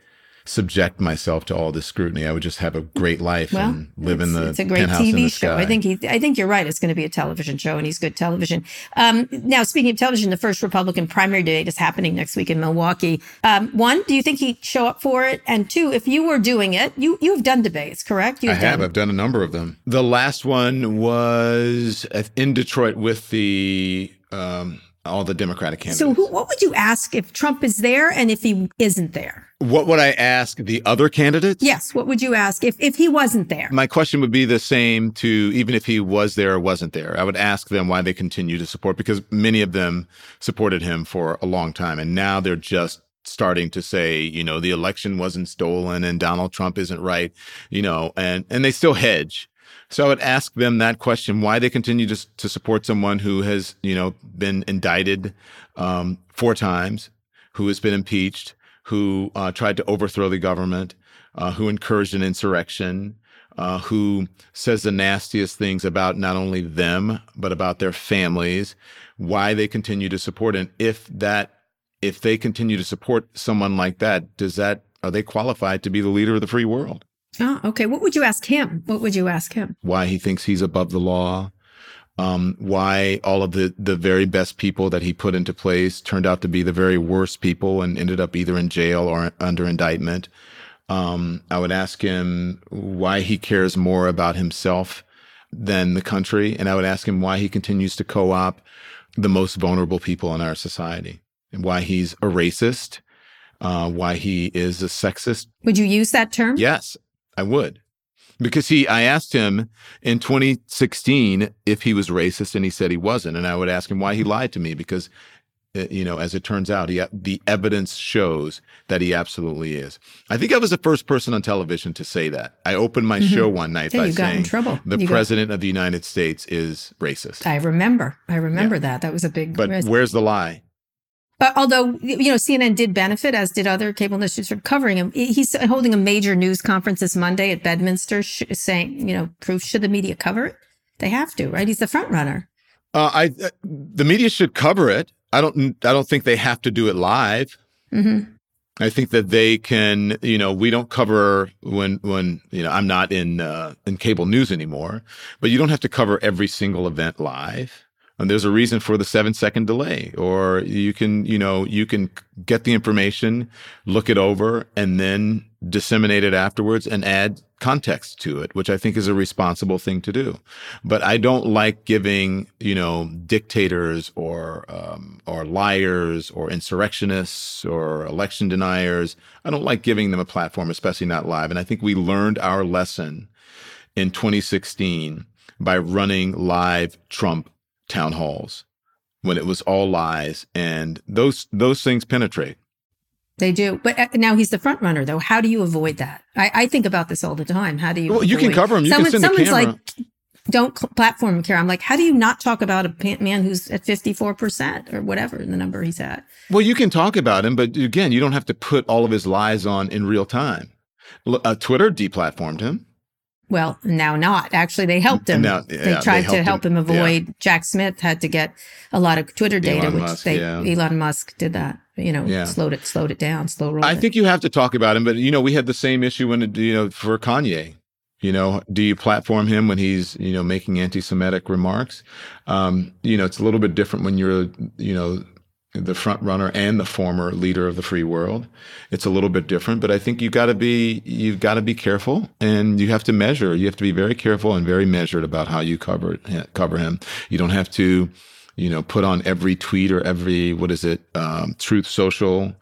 subject myself to all this scrutiny. I would just have a great life well, and live in the. It's a great TV show. I think he. I think you're right. It's going to be a television show, and he's good television. Um, now, speaking of television, the first Republican primary debate is happening next week in Milwaukee. Um, one, do you think he'd show up for it? And two, if you were doing it, you you have done debates, correct? You've I have. I've done a number of them. The last one was in Detroit with the. Um, all the Democratic candidates. So, who, what would you ask if Trump is there and if he isn't there? What would I ask the other candidates? Yes. What would you ask if, if he wasn't there? My question would be the same to even if he was there or wasn't there. I would ask them why they continue to support because many of them supported him for a long time. And now they're just starting to say, you know, the election wasn't stolen and Donald Trump isn't right, you know, and, and they still hedge. So I would ask them that question: why they continue to to support someone who has, you know, been indicted um, four times, who has been impeached, who uh, tried to overthrow the government, uh, who encouraged an insurrection, uh, who says the nastiest things about not only them but about their families. Why they continue to support, and if that, if they continue to support someone like that, does that are they qualified to be the leader of the free world? Oh, okay. What would you ask him? What would you ask him? Why he thinks he's above the law. Um, why all of the the very best people that he put into place turned out to be the very worst people and ended up either in jail or under indictment. Um, I would ask him why he cares more about himself than the country, and I would ask him why he continues to co-op the most vulnerable people in our society, and why he's a racist, uh, why he is a sexist. Would you use that term? Yes, I would. Because he, I asked him in 2016 if he was racist, and he said he wasn't. And I would ask him why he lied to me because, uh, you know, as it turns out, he, the evidence shows that he absolutely is. I think I was the first person on television to say that. I opened my mm-hmm. show one night yeah, by you got saying in trouble. the you president got... of the United States is racist. I remember. I remember yeah. that. That was a big. But risk. where's the lie? But although you know CNN did benefit, as did other cable news from covering him, he's holding a major news conference this Monday at Bedminster, sh- saying, you know, proof should the media cover it? They have to, right? He's the front runner. Uh, I uh, the media should cover it. I don't. I don't think they have to do it live. Mm-hmm. I think that they can. You know, we don't cover when when you know I'm not in uh, in cable news anymore, but you don't have to cover every single event live and there's a reason for the seven second delay or you can you know you can get the information look it over and then disseminate it afterwards and add context to it which i think is a responsible thing to do. But i don't like giving you know dictators or um, or liars or insurrectionists or election deniers. I don't like giving them a platform especially not live. And i think we learned our lesson in 2016 by running live trump town halls when it was all lies and those those things penetrate. They do. But uh, now he's the front runner though. How do you avoid that? I, I think about this all the time. How do you well avoid? you can cover him you Someone, can send someone's camera. like don't platform care i'm like how do you not talk about a man who's at 54% or whatever the number he's at? Well you can talk about him but again you don't have to put all of his lies on in real time. Uh, twitter deplatformed him well, now not. Actually, they helped him. Now, yeah, they tried they to help him, him avoid. Yeah. Jack Smith had to get a lot of Twitter data, Elon which Musk, they yeah. Elon Musk did that. you know, slowed it, slowed it down, slow roll. I it. think you have to talk about him, but you know, we had the same issue when you know for Kanye. You know, do you platform him when he's you know making anti-Semitic remarks? Um, you know, it's a little bit different when you're you know the front runner and the former leader of the free world. It's a little bit different, but I think you got to be you've got to be careful and you have to measure. You have to be very careful and very measured about how you cover cover him. You don't have to you know put on every tweet or every what is it um, Truth Social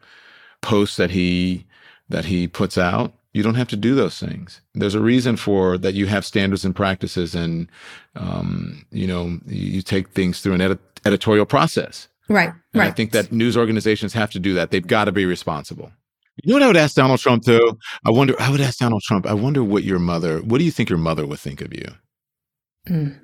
post that he that he puts out you don't have to do those things there's a reason for that you have standards and practices and um, you know you, take things through an edit- editorial process right, and right. i think that news organizations have to do that they've got to be responsible you know what i would ask donald trump though i wonder i would ask donald trump i wonder what your mother what do you think your mother would think of you Mm.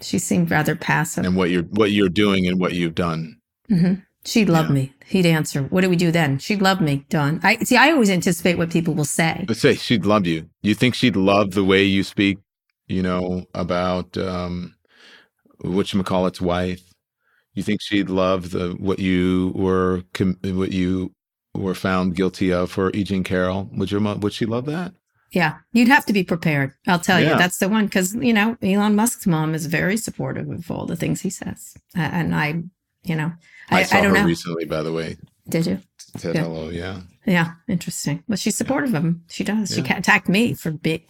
She seemed rather passive. and what you're what you're doing and what you've done hmm She'd love Yeah. me. He'd answer, "What do we do then?" She'd love me. Don. I see. I always anticipate what people will say. Let's say she'd love you. You think she'd love the way you speak, you know, about um whatchamacallit's wife? You think she'd love the what you were com- what you were found guilty of for E. Jean Carroll? Would your mom would she love that? Yeah, you'd have to be prepared. I'll tell Yeah. you, that's the one because you know Elon Musk's mom is very supportive of all the things he says, and I, you know, I, I saw I don't her know. recently, by the way. Did you? Said Good. hello, yeah. Yeah, interesting. Well, she's supportive of him. She does. She Yeah. attacked me for be-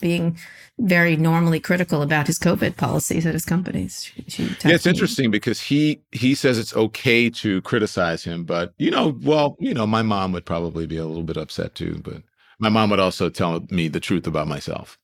being very normally critical about his COVID policies at his companies. She, she Yeah, it's interesting because he he says it's okay to criticize him, but you know, well, you know, my mom would probably be a little bit upset too, but my mom would also tell me the truth about myself.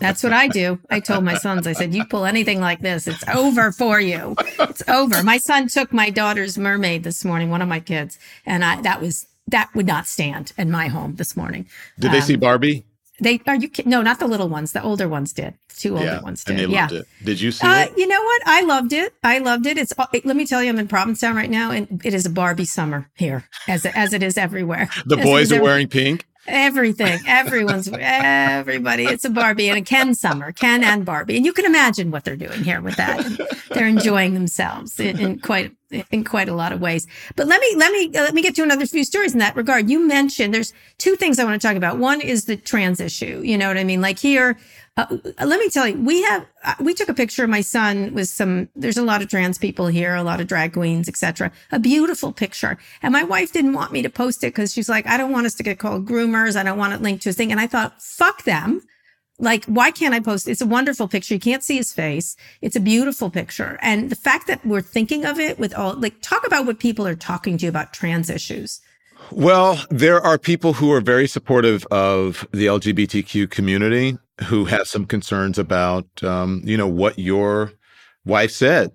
That's what I do. I told my sons, I said, you pull anything like this, it's over for you. It's over. My son took my daughter's mermaid this morning, one of my kids, and I that was that would not stand in my home this morning. Did they Um, see Barbie? They are you no, not the little ones. The older ones did. The Two older yeah, ones did. and they yeah. loved it. Did you see Uh, it? you know what? I loved it. I loved it. It's. it- Let me tell you, I'm in Provincetown right now, and it is a Barbie summer here, as as it is everywhere. The As boys are wearing pink. Everything. Everyone's everybody. It's a Barbie and a Ken summer, Ken and Barbie, and you can imagine what they're doing here with that. They're enjoying themselves in, in quite in quite a lot of ways. But let me let me uh, let me get to another few stories in that regard. You mentioned there's two things I want to talk about. One is the trans issue. You know what I mean? Like here. Uh, let me tell you, we have uh, we took a picture of my son with some. There's a lot of trans people here, a lot of drag queens, etc. A beautiful picture, and my wife didn't want me to post it because she's like, I don't want us to get called groomers. I don't want it linked to a thing. And I thought, fuck them. Like, why can't I post? It's a wonderful picture. You can't see his face. It's a beautiful picture, and the fact that we're thinking of it with all like talk about what people are talking to you about trans issues. Well, there are people who are very supportive of the LGBTQ community who have some concerns about, um, you know, what your wife said.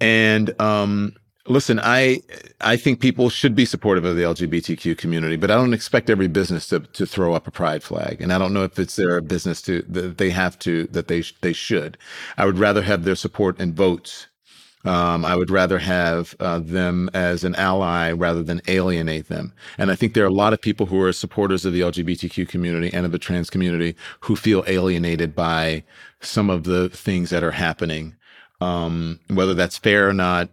And um, listen, I I think people should be supportive of the LGBTQ community, but I don't expect every business to to throw up a pride flag, and I don't know if it's their business to that they have to that they they should. I would rather have their support and votes um, I would rather have uh, them as an ally rather than alienate them. And I think there are a lot of people who are supporters of the LGBTQ community and of the trans community who feel alienated by some of the things that are happening. Um, whether that's fair or not,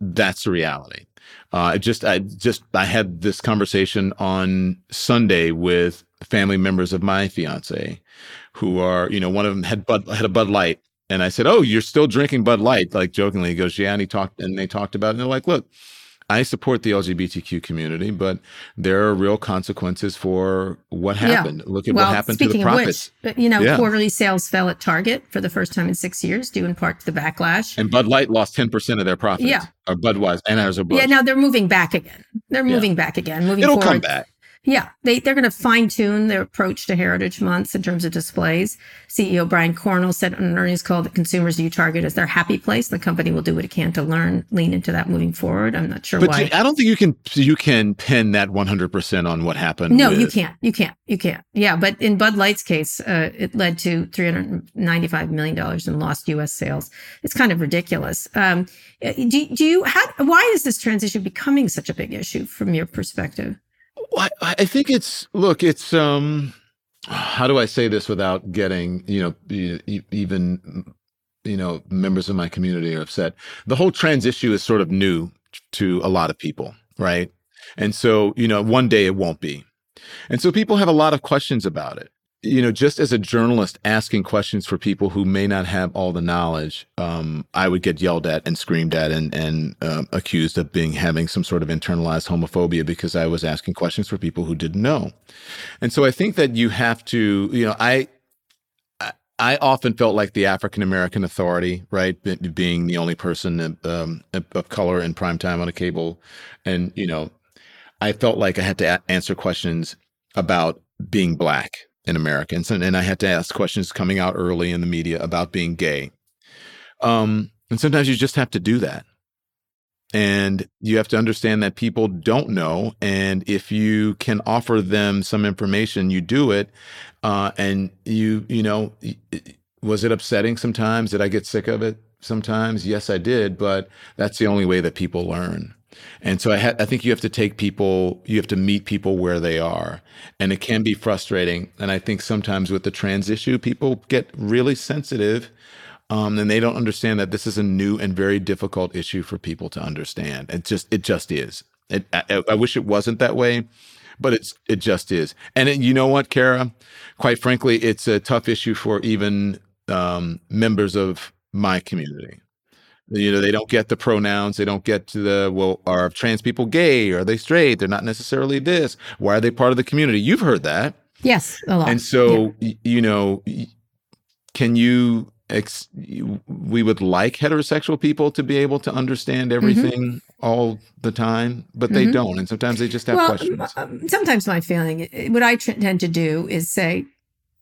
that's the reality. Uh, I just, I just, I had this conversation on Sunday with family members of my fiance, who are, you know, one of them had Bud, had a Bud Light, and I said, "Oh, you're still drinking Bud Light?" Like jokingly, he goes, "Yeah." And he talked, and they talked about it. And they're like, "Look, I support the LGBTQ community, but there are real consequences for what Yeah. happened. Look at well, what happened to speaking the of profits." which, you know, Yeah. quarterly sales fell at Target for the first time in six years, due in part to the backlash. and Bud Light lost ten percent of their profits. Yeah. or Budweiser, Anheuser Busch. Yeah, now they're moving back again. They're Yeah. moving back again. Moving It'll forward. come back. Yeah, they they're going to fine tune their approach to Heritage Months in terms of displays. CEO Brian Cornell said on an earnings call that consumers you Target as their happy place. The company will do what it can to learn, lean into that moving forward. I'm not sure But why. I don't think you can you can pin that 100 percent on what happened. no, with- you can't. You can't. You can't. Yeah, but in Bud Light's case, uh, it led to 395 million dollars in lost U.S. sales. It's kind of ridiculous. Um, do, do you? How, why is this transition becoming such a big issue from your perspective? I, I think it's look, it's um how do I say this without getting, you know, even you know, members of my community are upset. The whole trans issue is sort of new to a lot of people, right? And so, you know, one day it won't be. And so people have a lot of questions about it. You know, just as a journalist asking questions for people who may not have all the knowledge, um, I would get yelled at and screamed at and and uh, accused of being having some sort of internalized homophobia because I was asking questions for people who didn't know. And so I think that you have to, you know, I I often felt like the African American authority, right, being the only person um, of color in prime time on a cable, and you know, I felt like I had to a- answer questions about being black in America, and, and I had to ask questions coming out early in the media about being gay. Um, and sometimes you just have to do that, and you have to understand that people don't know, and if you can offer them some information, you do it, uh, and you, you know, was it upsetting sometimes? Did I get sick of it sometimes? Yes, I did, but that's the only way that people learn. And so I, ha- I think you have to take people, you have to meet people where they are. And it can be frustrating. And I think sometimes with the trans issue, people get really sensitive um, and they don't understand that this is a new and very difficult issue for people to understand. It just, it just is. It, I, I wish it wasn't that way but it's it just is. And it, you know what, Kara? Quite frankly, it's a tough issue for even um, members of my community. You know, they don't get the pronouns. They don't get to the well, are trans people gay? Are they straight? They're not necessarily this. Why are they part of the community? You've heard that. Yes, a lot. And so, yeah. you know, can you ex- we would like heterosexual people to be able to understand mm-hmm. everything mm-hmm. all the time, but mm-hmm. they don't. And sometimes they just have well, questions. Um, sometimes my feeling, what I tend to do is say,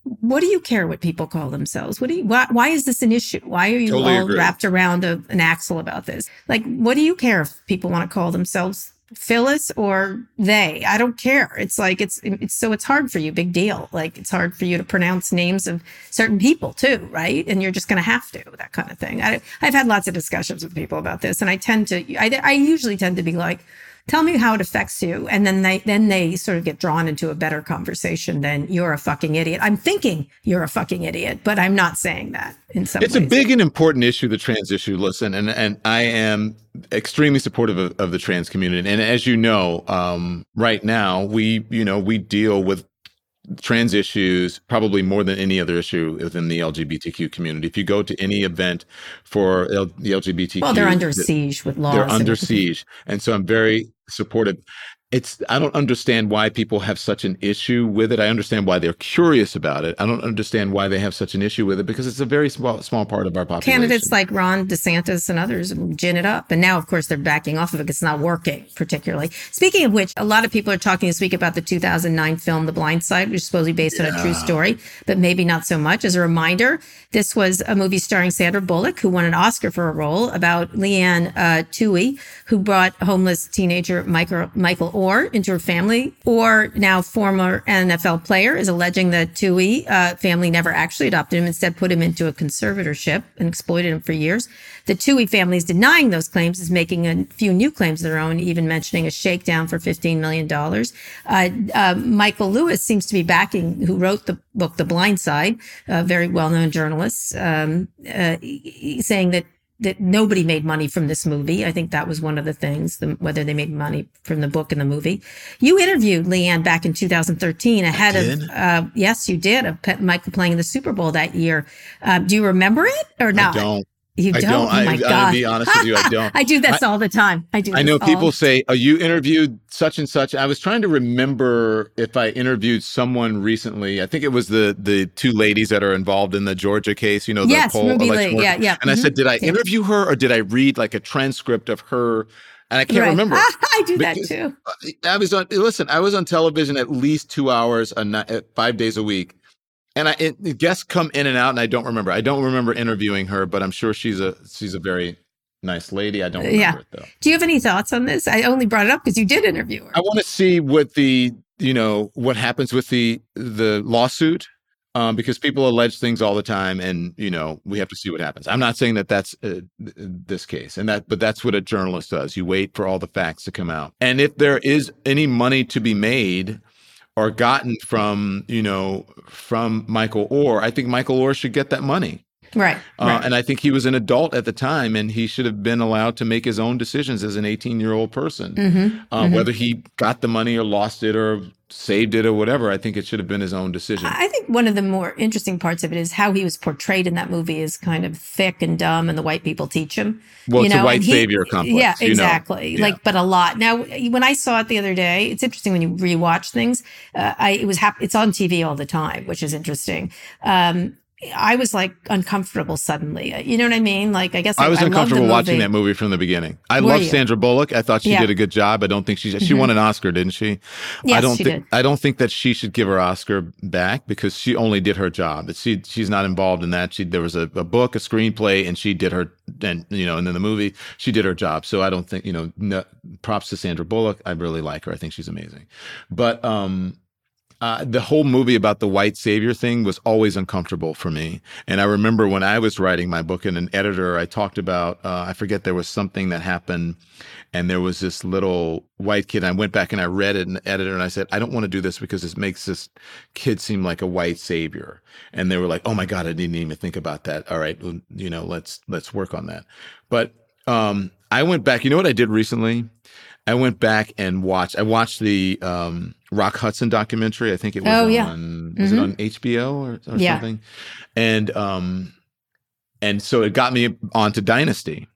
what do you care what people call themselves? What do you, why, why is this an issue? Why are you totally all agree. wrapped around a, an axle about this? Like, what do you care if people want to call themselves Phyllis or they. I don't care. It's like it's it's so it's hard for you. Big deal. Like it's hard for you to pronounce names of certain people too, right? And you're just going to have to that kind of thing. I, I've had lots of discussions with people about this, and I tend to. I, I usually tend to be like, tell me how it affects you and then they then they sort of get drawn into a better conversation than you're a fucking idiot i'm thinking you're a fucking idiot but i'm not saying that in some it's ways. a big and important issue the trans issue listen and and i am extremely supportive of, of the trans community and as you know um, right now we you know we deal with trans issues probably more than any other issue within the LGBTQ community. If you go to any event for L- the LGBTQ, well, they're under siege with laws. They're under siege, and so I'm very supportive it's I don't understand why people have such an issue with it. I understand why they're curious about it. I don't understand why they have such an issue with it because it's a very small small part of our population. Candidates like Ron DeSantis and others gin it up, and now of course they're backing off of it it's not working particularly. Speaking of which, a lot of people are talking this week about the 2009 film The Blind Side, which is supposedly based yeah. on a true story, but maybe not so much. As a reminder, this was a movie starring Sandra Bullock, who won an Oscar for a role about Leigh Anne uh, Tuohy, who brought homeless teenager Michael Michael Oher into her family, or now former NFL player is alleging that Tuohy uh, family never actually adopted him, instead put him into a conservatorship and exploited him for years. The Tuohy family is denying those claims, is making a few new claims of their own, even mentioning a shakedown for $15 million. Uh, uh, Michael Lewis seems to be backing, who wrote the book The Blind Side, a very well-known journalist, um, uh, saying that that nobody made money from this movie. I think that was one of the things, the, whether they made money from the book and the movie. You interviewed Leigh Anne back in 2013 ahead of, uh, yes, you did, of Michael playing in the Super Bowl that year. Uh, do you remember it or not? I don't. You don't? I don't. Oh my I, God. I'll be honest with you, I don't. I do this I, all the time. I do. I know people say, "Oh, you interviewed such and such." I was trying to remember if I interviewed someone recently. I think it was the the two ladies that are involved in the Georgia case. You know, the yes, Ruby Lee. Yeah, yeah. And mm-hmm. I said, "Did I interview her, or did I read like a transcript of her?" And I can't right. remember. I do that too. I was on. Listen, I was on television at least two hours a night, five days a week and I it, guests come in and out, and I don't remember. I don't remember interviewing her, but I'm sure she's a she's a very nice lady. I don't remember yeah. it though. Do you have any thoughts on this? I only brought it up because you did interview her. I want to see what the you know what happens with the the lawsuit. Um, because people allege things all the time, and you know we have to see what happens. I'm not saying that that's uh, this case, and that, but that's what a journalist does. You wait for all the facts to come out, and if there is any money to be made are gotten from you know from Michael Oher, I think Michael Oher should get that money. Right. Uh, right. And I think he was an adult at the time, and he should have been allowed to make his own decisions as an 18 year old person. Mm-hmm. Uh, Mm-hmm. Whether he got the money or lost it or saved it or whatever, I think it should have been his own decision. I think one of the more interesting parts of it is how he was portrayed in that movie is kind of thick and dumb, and the white people teach him. Well, you it's a know, white and he- savior complex, Yeah, you know. exactly. Yeah. Like, but a lot. Now, when I saw it the other day, it's interesting when you rewatch things. Uh, I it was hap- It's on TV all the time, which is interesting. Um, I was like uncomfortable suddenly. You know what I mean? Like, I guess I was loved the uncomfortable watching that movie from the beginning. I Were love you? Sandra Bullock. I thought she Yeah. Mm-hmm. did a good job. I don't think she she won an Oscar, didn't she? I don't she think did. I don't think that she should give her Oscar back because she only did her job. That she she's not involved in that. She there was a, a book, a screenplay, and she did her and you know, and then the movie she did her job. So I don't think you know. No, props to Sandra Bullock. I really like her. I think she's amazing. But um, uh, the whole movie about the white savior thing was always uncomfortable for me. And I remember when I was writing my book and an editor, I talked about, uh, I forget there was something that happened and there was this little white kid. I went back and I read it and the editor and I said, I don't want to do this because this makes this kid seem like a white savior. And they were like, Oh my God, I didn't even think about that. All right. You know, let's, let's work on that. But, um, I went back, you know what I did recently? I went back and watched. I watched the um, Rock Hudson documentary. I think it was Oh, yeah. on was it Mhm. on HBO or, or Yeah. something, and um, and so it got me onto Dynasty.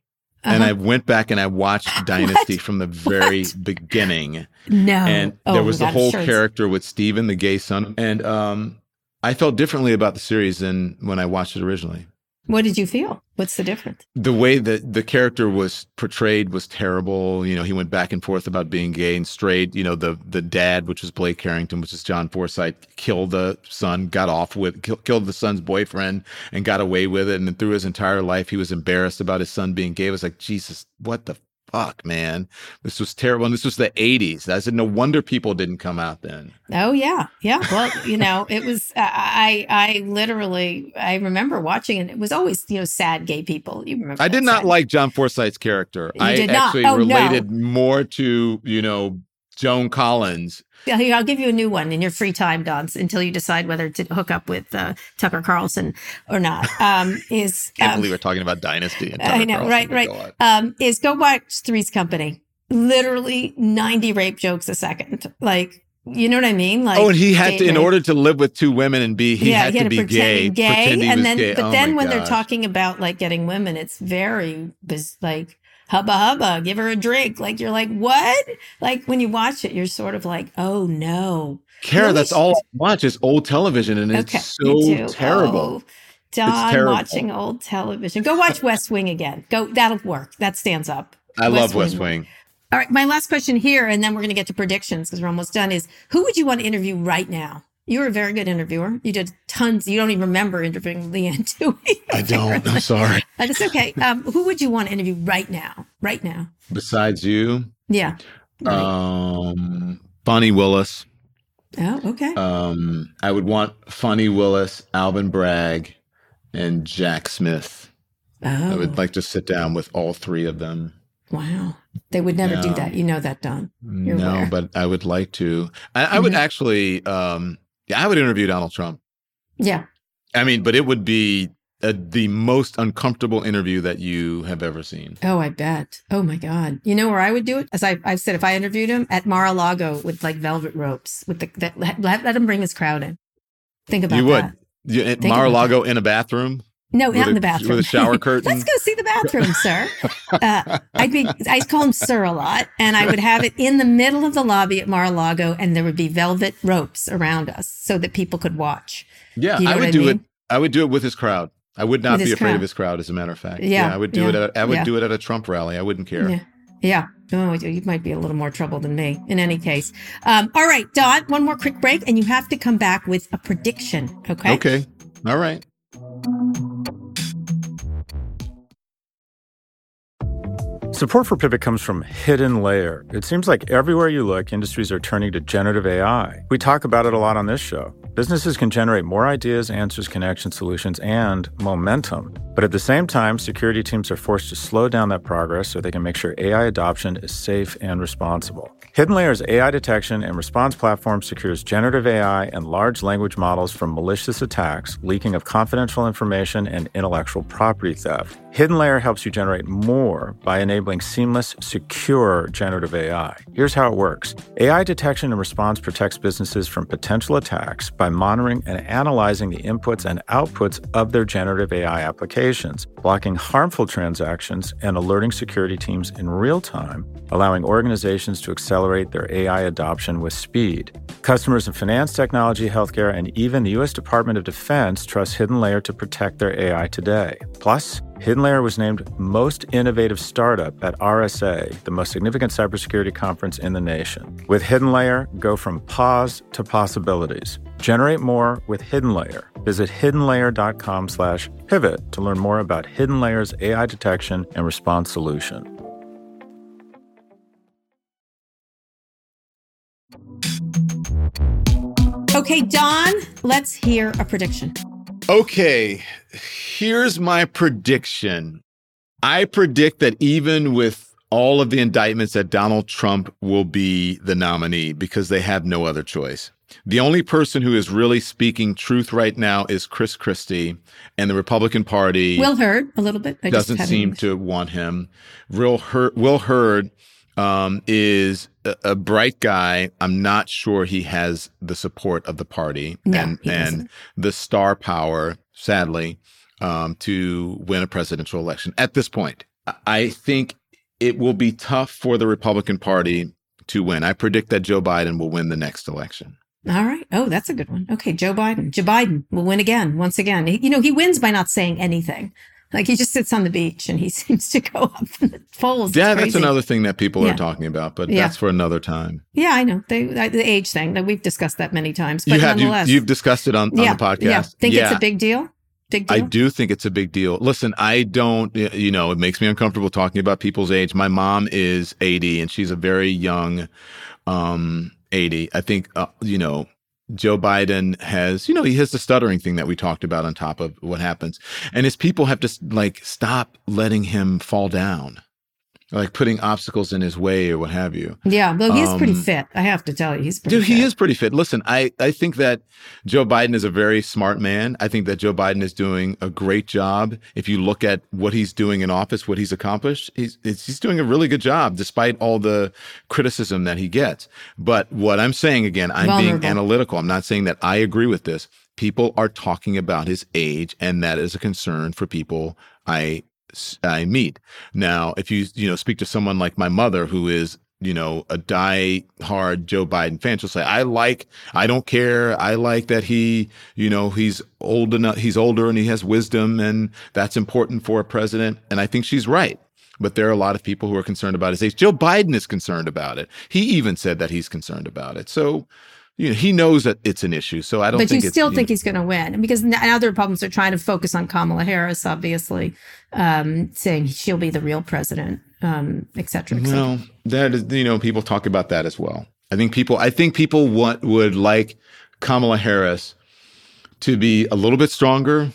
And Uh-huh. I went back and I watched Dynasty from the very beginning. no. And Oh there was the whole sure character with Steven, the gay son. And um, I felt differently about the series than when I watched it originally. What did you feel? What's the difference? the way that the character was portrayed was terrible. You know, he went back and forth about being gay and straight. You know, the the dad, which was Blake Carrington, which is John Forsythe, killed the son, got off with kill, killed the son's boyfriend, and got away with it. And then through his entire life, he was embarrassed about his son being gay. It was like Jesus, what the fuck, man? This was terrible. And this was the '80s. I said, no wonder people didn't come out then. Oh yeah, yeah. Well, you know, it was. Uh, I I literally I remember watching and It was always you know sad gay people. You remember? I did not sad- like John Forsythe's character. You I did not? actually Oh, no. related more to you know Joan Collins Yeah, here, I'll give you a new one in your free time, Dons, until you decide whether to hook up with uh, Tucker Carlson or not. Um, is can't um, believe we're talking about Dynasty. And I know, Carlson, right, right. Um, is go watch Three's Company. Literally ninety rape jokes a second. Like, you know what I mean? Like, oh, and he had to, in order to live with two women and be, he had to be pretend gay, gay, pretend he and then, gay. but Oh then when they're talking about like getting women, it's very like hubba hubba, give her a drink. Like you're like, what? Like when you watch it, you're sort of like, oh no. Kara, that's all I watch is old television, and it's so terrible. Oh, Don terrible. watching old television. Go watch West Wing again. Go, that'll work. That stands up. I love West Wing. All right, my last question here, and then we're going to get to predictions because we're almost done. Is who would you want to interview right now? You were a very good interviewer. You did tons. You don't even remember interviewing Leigh Anne Tuohy. I don't. I'm sorry. But it's okay. Um, who would you want to interview right now? Right now? Besides you, Yeah. Right. um, Fani Willis. oh, okay. Um, I would want Fani Willis, Alvin Bragg, and Jack Smith. oh, I would like to sit down with all three of them. wow. They would never do that. You know that, Don. You're no, aware. but I would like to. I, I would Mhm. actually. Um, yeah, I would interview Donald Trump. Yeah. I mean, but it would be uh the most uncomfortable interview that you have ever seen. Oh, I bet. Oh my God. You know where I would do it? As I, I've said, if I interviewed him at Mar-a-Lago with like velvet ropes, with the that, let, let him bring his crowd in. Think about it. you would. that. You, Think Mar-a-Lago in a bathroom. No, not a- in the bathroom. with a shower curtain? Let's go see the bathroom, sir. Uh, I'd be, I'd call him sir a lot, and I would have it in the middle of the lobby at Mar-a-Lago, and there would be velvet ropes around us so that people could watch. Yeah, You know I would I do it. I would do it with his crowd. I would not With be afraid crowd. of his crowd. As a matter of fact, Yeah, I would do it. At, I would yeah. do it at a Trump rally. I wouldn't care. Yeah. Yeah. Oh, you might be a little more trouble than me in any case. Um, all right, Don, one more quick break, and you have to come back with a prediction. Okay. Okay. All right. Support for Pivot comes from Hidden Layer. It seems like everywhere you look, industries are turning to generative AI. We talk about it a lot on this show. Businesses can generate more ideas, answers, connections, solutions, and momentum. But at the same time, security teams are forced to slow down that progress so they can make sure AI adoption is safe and responsible. Hidden Layer's AI detection and response platform secures generative AI and large language models from malicious attacks, leaking of confidential information, and intellectual property theft. Hidden Layer helps you generate more by enabling seamless, secure generative AI. Here's how it works AI detection and response protects businesses from potential attacks by monitoring and analyzing the inputs and outputs of their generative AI applications, blocking harmful transactions, and alerting security teams in real time, allowing organizations to accelerate their AI adoption with speed. Customers in finance, technology, healthcare, and even the U.S. Department of Defense trust Hidden Layer to protect their AI today. Plus, Hidden Layer was named Most Innovative Startup at RSA, the most significant cybersecurity conference in the nation. With Hidden Layer, go from pause to possibilities. Generate more with Hidden Layer. Visit hiddenlayer.com slash pivot to learn more about Hidden Layer's AI detection and response solution. Okay, Don, let's hear a prediction. Okay, here's my prediction. I predict that even with all of the indictments that Donald Trump will be the nominee because they have no other choice. The only person who is really speaking truth right now is Chris Christie, and the Republican Party Will Hurd a little bit I doesn't seem to want him. Real Hurd, Will Hurd um, is a, bright guy. I'm not sure he has the support of the party no, and and the star power, sadly, um, to win a presidential election at this point. I think it will be tough for the Republican Party to win. I predict that Joe Biden will win the next election. All right. Oh, that's a good one. Okay, Joe Biden. Joe Biden will win again, once again. He, you know, he wins by not saying anything. Like he just sits on the beach and he seems to go up in the. Yeah, that's another thing that people yeah. are talking about, but yeah. that's for another time. Yeah, I know. They, the age thing that we've discussed that many times. But you have, nonetheless, you, have discussed it on, on yeah, the podcast. Yeah. Think it's a big deal? Big deal? I do think it's a big deal. Listen, I don't, you know, it makes me uncomfortable talking about people's age. My mom is 80 and she's a very young um 80. I think, uh, you know, Joe Biden has, you know, he has the stuttering thing that we talked about on top of what happens. And his people have to like stop letting him fall down like putting obstacles in his way or what have you. Yeah, well, he's um, pretty fit. I have to tell you, he's pretty. dude. Fit. He is pretty fit. Listen, I I think that Joe Biden is a very smart man. I think that Joe Biden is doing a great job. If you look at what he's doing in office, what he's accomplished, he's he's doing a really good job despite all the criticism that he gets. But what I'm saying again, I'm Vulnerable. being analytical. I'm not saying that I agree with this. People are talking about his age, and that is a concern for people I I meet. Now, if you you know speak to someone like my mother, who is you know a die hard Joe Biden fan, she'll say, "I like, I don't care. I like that he, you know, he's old enough, he's older and he has wisdom, and that's important for a president." And I think she's right. But there are a lot of people who are concerned about his age. Joe Biden is concerned about it. He even said that he's concerned about it. So you know, he knows that it's an issue. So I don't. But you still think know, he's going to win because now the Republicans are trying to focus on Kamala Harris, obviously, um, saying she'll be the real president, um, et cetera, et cetera. Well, that is, you know, people talk about that as well. I think people, I think people want would like Kamala Harris to be a little bit stronger,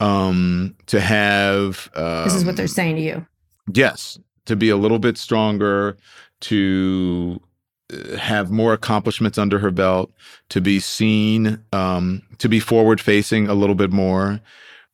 um, to have. Um, this is what they're saying to you. Yes, to be a little bit stronger, to have more accomplishments under her belt, to be seen, um, to be forward facing a little bit more.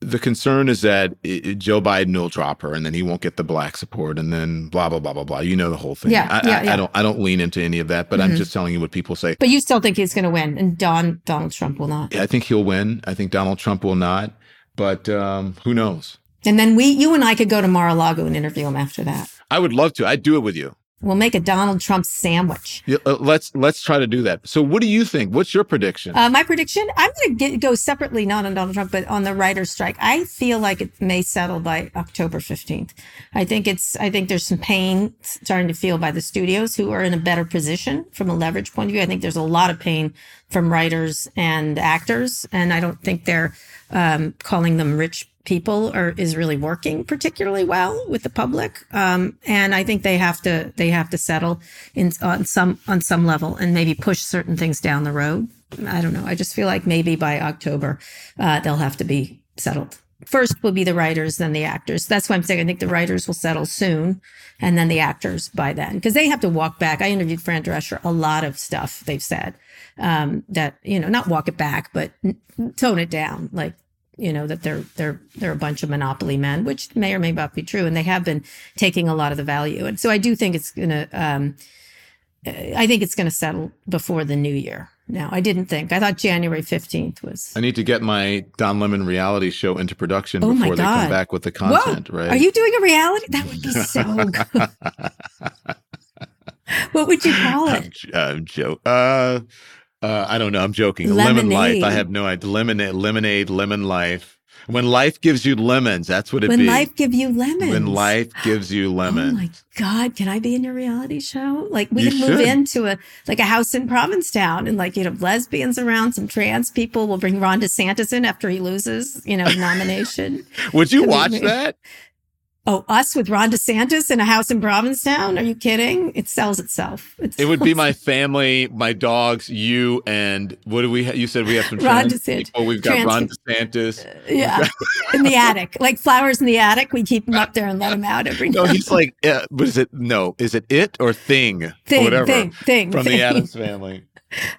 The concern is that it, Joe Biden will drop her, and then he won't get the black support, and then blah blah blah blah blah. You know the whole thing. Yeah, I, yeah, I, yeah. I don't. I don't lean into any of that, but mm-hmm. I'm just telling you what people say. But you still think he's going to win, and Don Donald Trump will not. Yeah, I think he'll win. I think Donald Trump will not, but um, who knows? And then we, you and I, could go to Mar-a-Lago and interview him after that. I would love to. I'd do it with you. We'll make a Donald Trump sandwich. Yeah, uh, let's let's try to do that. So, what do you think? What's your prediction? Uh, my prediction: I'm going to go separately, not on Donald Trump, but on the writer's strike. I feel like it may settle by October 15th. I think it's. I think there's some pain starting to feel by the studios who are in a better position from a leverage point of view. I think there's a lot of pain from writers and actors, and I don't think they're um, calling them rich people are is really working particularly well with the public. Um, and i think they have to they have to settle in on some on some level and maybe push certain things down the road. I don't know. I just feel like maybe by october uh, they'll have to be settled. First will be the writers then the actors. That's why i'm saying i think the writers will settle soon and then the actors by then. Because they have to walk back. I interviewed fran drescher a lot of stuff they've said um, that you know not walk it back but tone it down. Like you know that they're they're they're a bunch of monopoly men, which may or may not be true, and they have been taking a lot of the value. And so I do think it's gonna. Um, I think it's going to settle before the new year. Now, I didn't think. I thought January 15th was. I need to get my Don Lemon reality show into production Oh before they come back with the content, Whoa, right? Are you doing a reality? That would be so good. what would you call I'm, it? j- I'm joking. Uh, uh, I don't know. I'm joking. Lemon life. I have no idea. Lemonade, lemonade, lemon life. When life gives you lemons, that's what it When be. life give you lemons. when life gives you lemons. Oh my God, can I be in your reality show? Like we You can move should. into a like a house in Provincetown and like, you know, lesbians around, some trans people. We'll bring Ron DeSantis in after he loses, you know, nomination. Would you watch that? Oh, us with Ron DeSantis in a house in Provincetown? Are you kidding? It sells itself. It's It would be my family, my dogs, you, and what do we? Ha- you said we have some Ron DeSantis. people. We've got Trans- Ron DeSantis. yeah, in the attic, like flowers in the attic. We keep them up there and let them out every No, he's like, uh, what is it? No, is it it or thing? Thing, or whatever. thing, thing, from thing. the Addams family.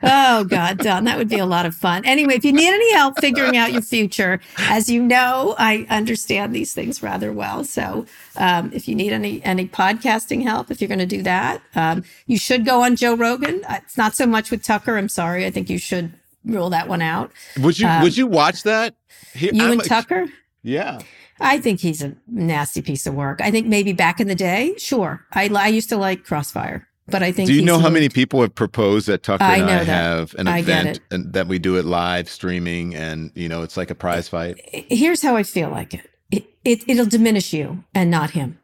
Oh God, Don, that would be a lot of fun. Anyway, if you need any help figuring out your future, as you know, I understand these things rather well. So, um, if you need any any podcasting help, if you're going to do that, um, you should go on Joe Rogan. Uh, It's not so much with Tucker. I'm sorry. I think you should rule that one out. Would you? Um, would you watch that? He- You I'm and a- Tucker. Yeah. I think he's a nasty piece of work. I think maybe back in the day, sure. I, I used to like Crossfire, but I think Do you know how many people have proposed that Tucker I and I that. have an I event and that we do it live streaming and you know it's like a prize fight? here's how I feel like it. It, it it'll diminish you and not him.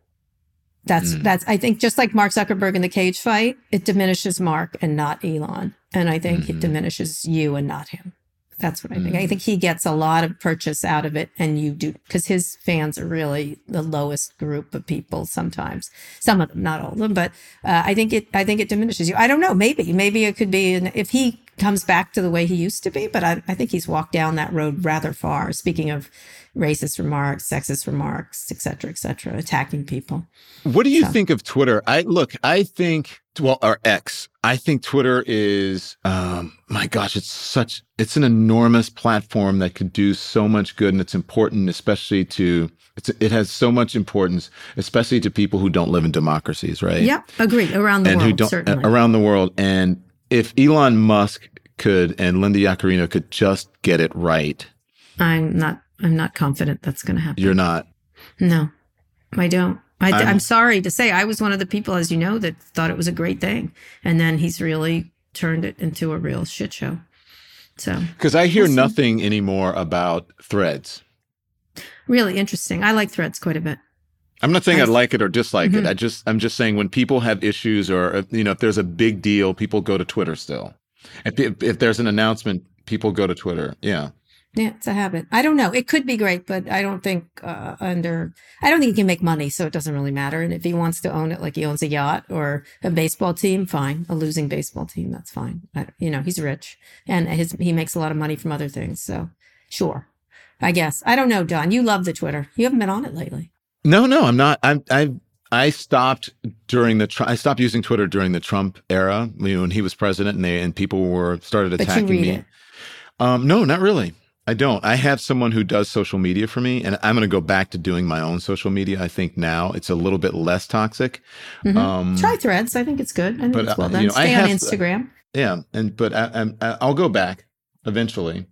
That's Mm. that's I think just like Mark Zuckerberg in the cage fight, it diminishes Mark and not Elon. And I think it Mhm. diminishes you and not him. That's what I think. I Mm. think he gets a lot of purchase out of it and you do because his fans are really the lowest group of people sometimes. Some of them, not all of them, but uh, I think it I think it diminishes you. I don't know, maybe. Maybe it could be an, if he comes back to the way he used to be, but I, I think he's walked down that road rather far. Speaking of racist remarks, sexist remarks, et cetera, et cetera, attacking people. What do you So- think of Twitter? I look, I think well, or X. I think Twitter is um my gosh, it's such it's an enormous platform that could do so much good and it's important especially to it's it has so much importance especially to people who don't live in democracies, right? Yeah, agree. Around the and world, who don't certainly. around the world and if Elon Musk could and Linda Yaccarino could just get it right, I'm not. I'm not confident that's going to happen. you're not No, I don't. I, I'm- I'm sorry to say, I was one of the people, as you know, that thought it was a great thing, and then he's really turned it into a real shit show. So because I hear We'll nothing anymore about threads. really interesting. I like Threads quite a bit. I'm not saying I- I like it or dislike it. Mhm. I just I'm just saying when people have issues or uh, you know if there's a big deal, people go to Twitter still. If if, if there's an announcement, people go to Twitter. Yeah. Yeah, it's a habit. I don't know. It could be great, but I don't think uh, under. I don't think he can make money, so it doesn't really matter. And if he wants to own it, like he owns a yacht or a baseball team, fine. A losing baseball team, that's fine. I, you know, he's rich and his he makes a lot of money from other things. So sure, I guess. I don't know, Don. You love the Twitter. You haven't been on it lately. No, no, I'm not. I'm I I stopped during the I stopped using Twitter during the Trump era you know, when he was president and they and people were started attacking me. it. Um, no, not really. I don't. I have someone who does social media for me, and I'm going to go back to doing my own social media. I think now it's a little bit less toxic. Mhm. Um, Try Threads. I think it's good. I think but, it's well uh, done. you know, I Stay on have- Instagram. Yeah, and but I, I'm, I- I'll go back eventually.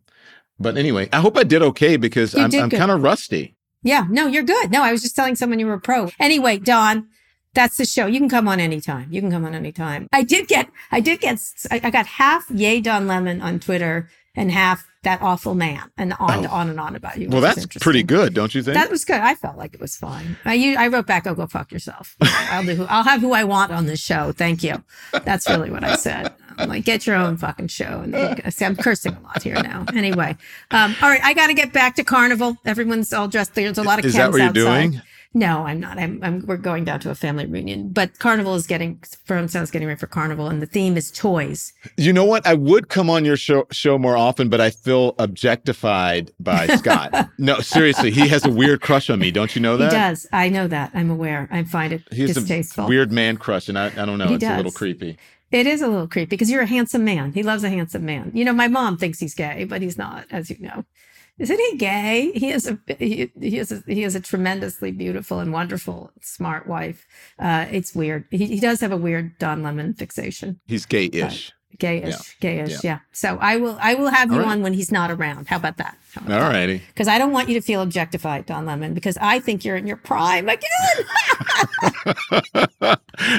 But anyway, I hope I did okay because You I'm, I'm kind of rusty. Yeah, no, you're good. No, I was just telling someone you were a pro. Anyway, Don, that's the show. You can come on anytime. You can come on anytime. I did get, I did get, I I got half yay Don Lemon on Twitter and half that awful man and on, Oh. on and on about you. Well, that's pretty good, don't you think? That was good. I felt like it was fine. I, you, I wrote back, "Oh, go fuck yourself." I'll do. Who, I'll have who I want on this show. Thank you. That's really what I said. I'm like, get your own fucking show. And see, I'm cursing a lot here now. Anyway, um, all right, I got to get back to Carnival. Everyone's all dressed. There's a lot of Is that what you're outside. doing? No, I'm not. I'm, I'm. We're going down to a family reunion, but Carnival is getting. Sounds getting ready for Carnival, and the theme is toys. You know what? I would come on your show show more often, but I feel objectified by Scott. no, seriously, he has a weird crush on me. Don't you know that? He does. I know that. I'm aware. I find it distasteful. a weird man crush, and I, I don't know. He it's a little creepy. It is a little creepy because you're a handsome man. He loves a handsome man. You know, my mom thinks he's gay, but he's not, as you know. Isn't he gay? He is a he, he is a, he is a tremendously beautiful and wonderful, smart wife. Uh, it's weird. He, he does have a weird Don Lemon fixation. He's gay-ish. Gayish, gayish, yeah. yeah. So I will I will have you right. on when he's not around. How about that? All righty. Because I don't want you to feel objectified, Don Lemon, because I think you're in your prime again.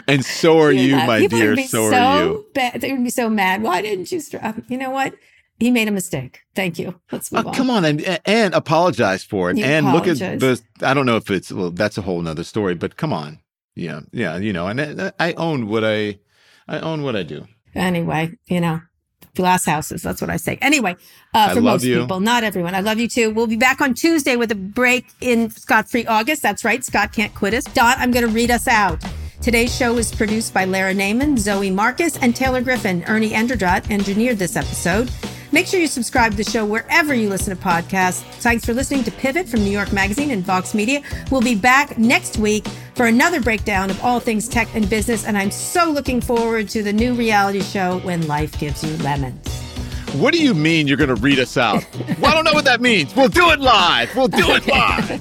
and so are you, know, my people dear. So, so are you. Bad. They would be so mad. Why didn't you stop? You know what? He made a mistake. Thank you. Let's move Oh, on. come on and and apologize for it. You and look at apologize. the. I don't know if it's well. That's a whole nother story. But come on. Yeah, yeah. You know, and I, I own what I. I own what I do. Anyway, you know, glass houses. That's what I say. Anyway, uh, for most you. people, not everyone. I love you too. We'll be back on Tuesday with a break in Scott Free August. That's right. Scott can't quit us. Dot, I'm going to read us out. Today's show was produced by Lara Naaman, Zoe Marcus, and Taylor Griffin. Ernie Indradat engineered this episode. Make sure you subscribe to the show wherever you listen to podcasts. Thanks for listening to Pivot from New York Magazine and Vox Media. We'll be back next week for another breakdown of all things tech and business. And I'm so looking forward to the new reality show, When Life Gives You Lemons. What do you mean you're going to read us out? well, I don't know what that means. We'll do it live. We'll do it live.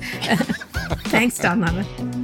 Thanks, Don Lemon.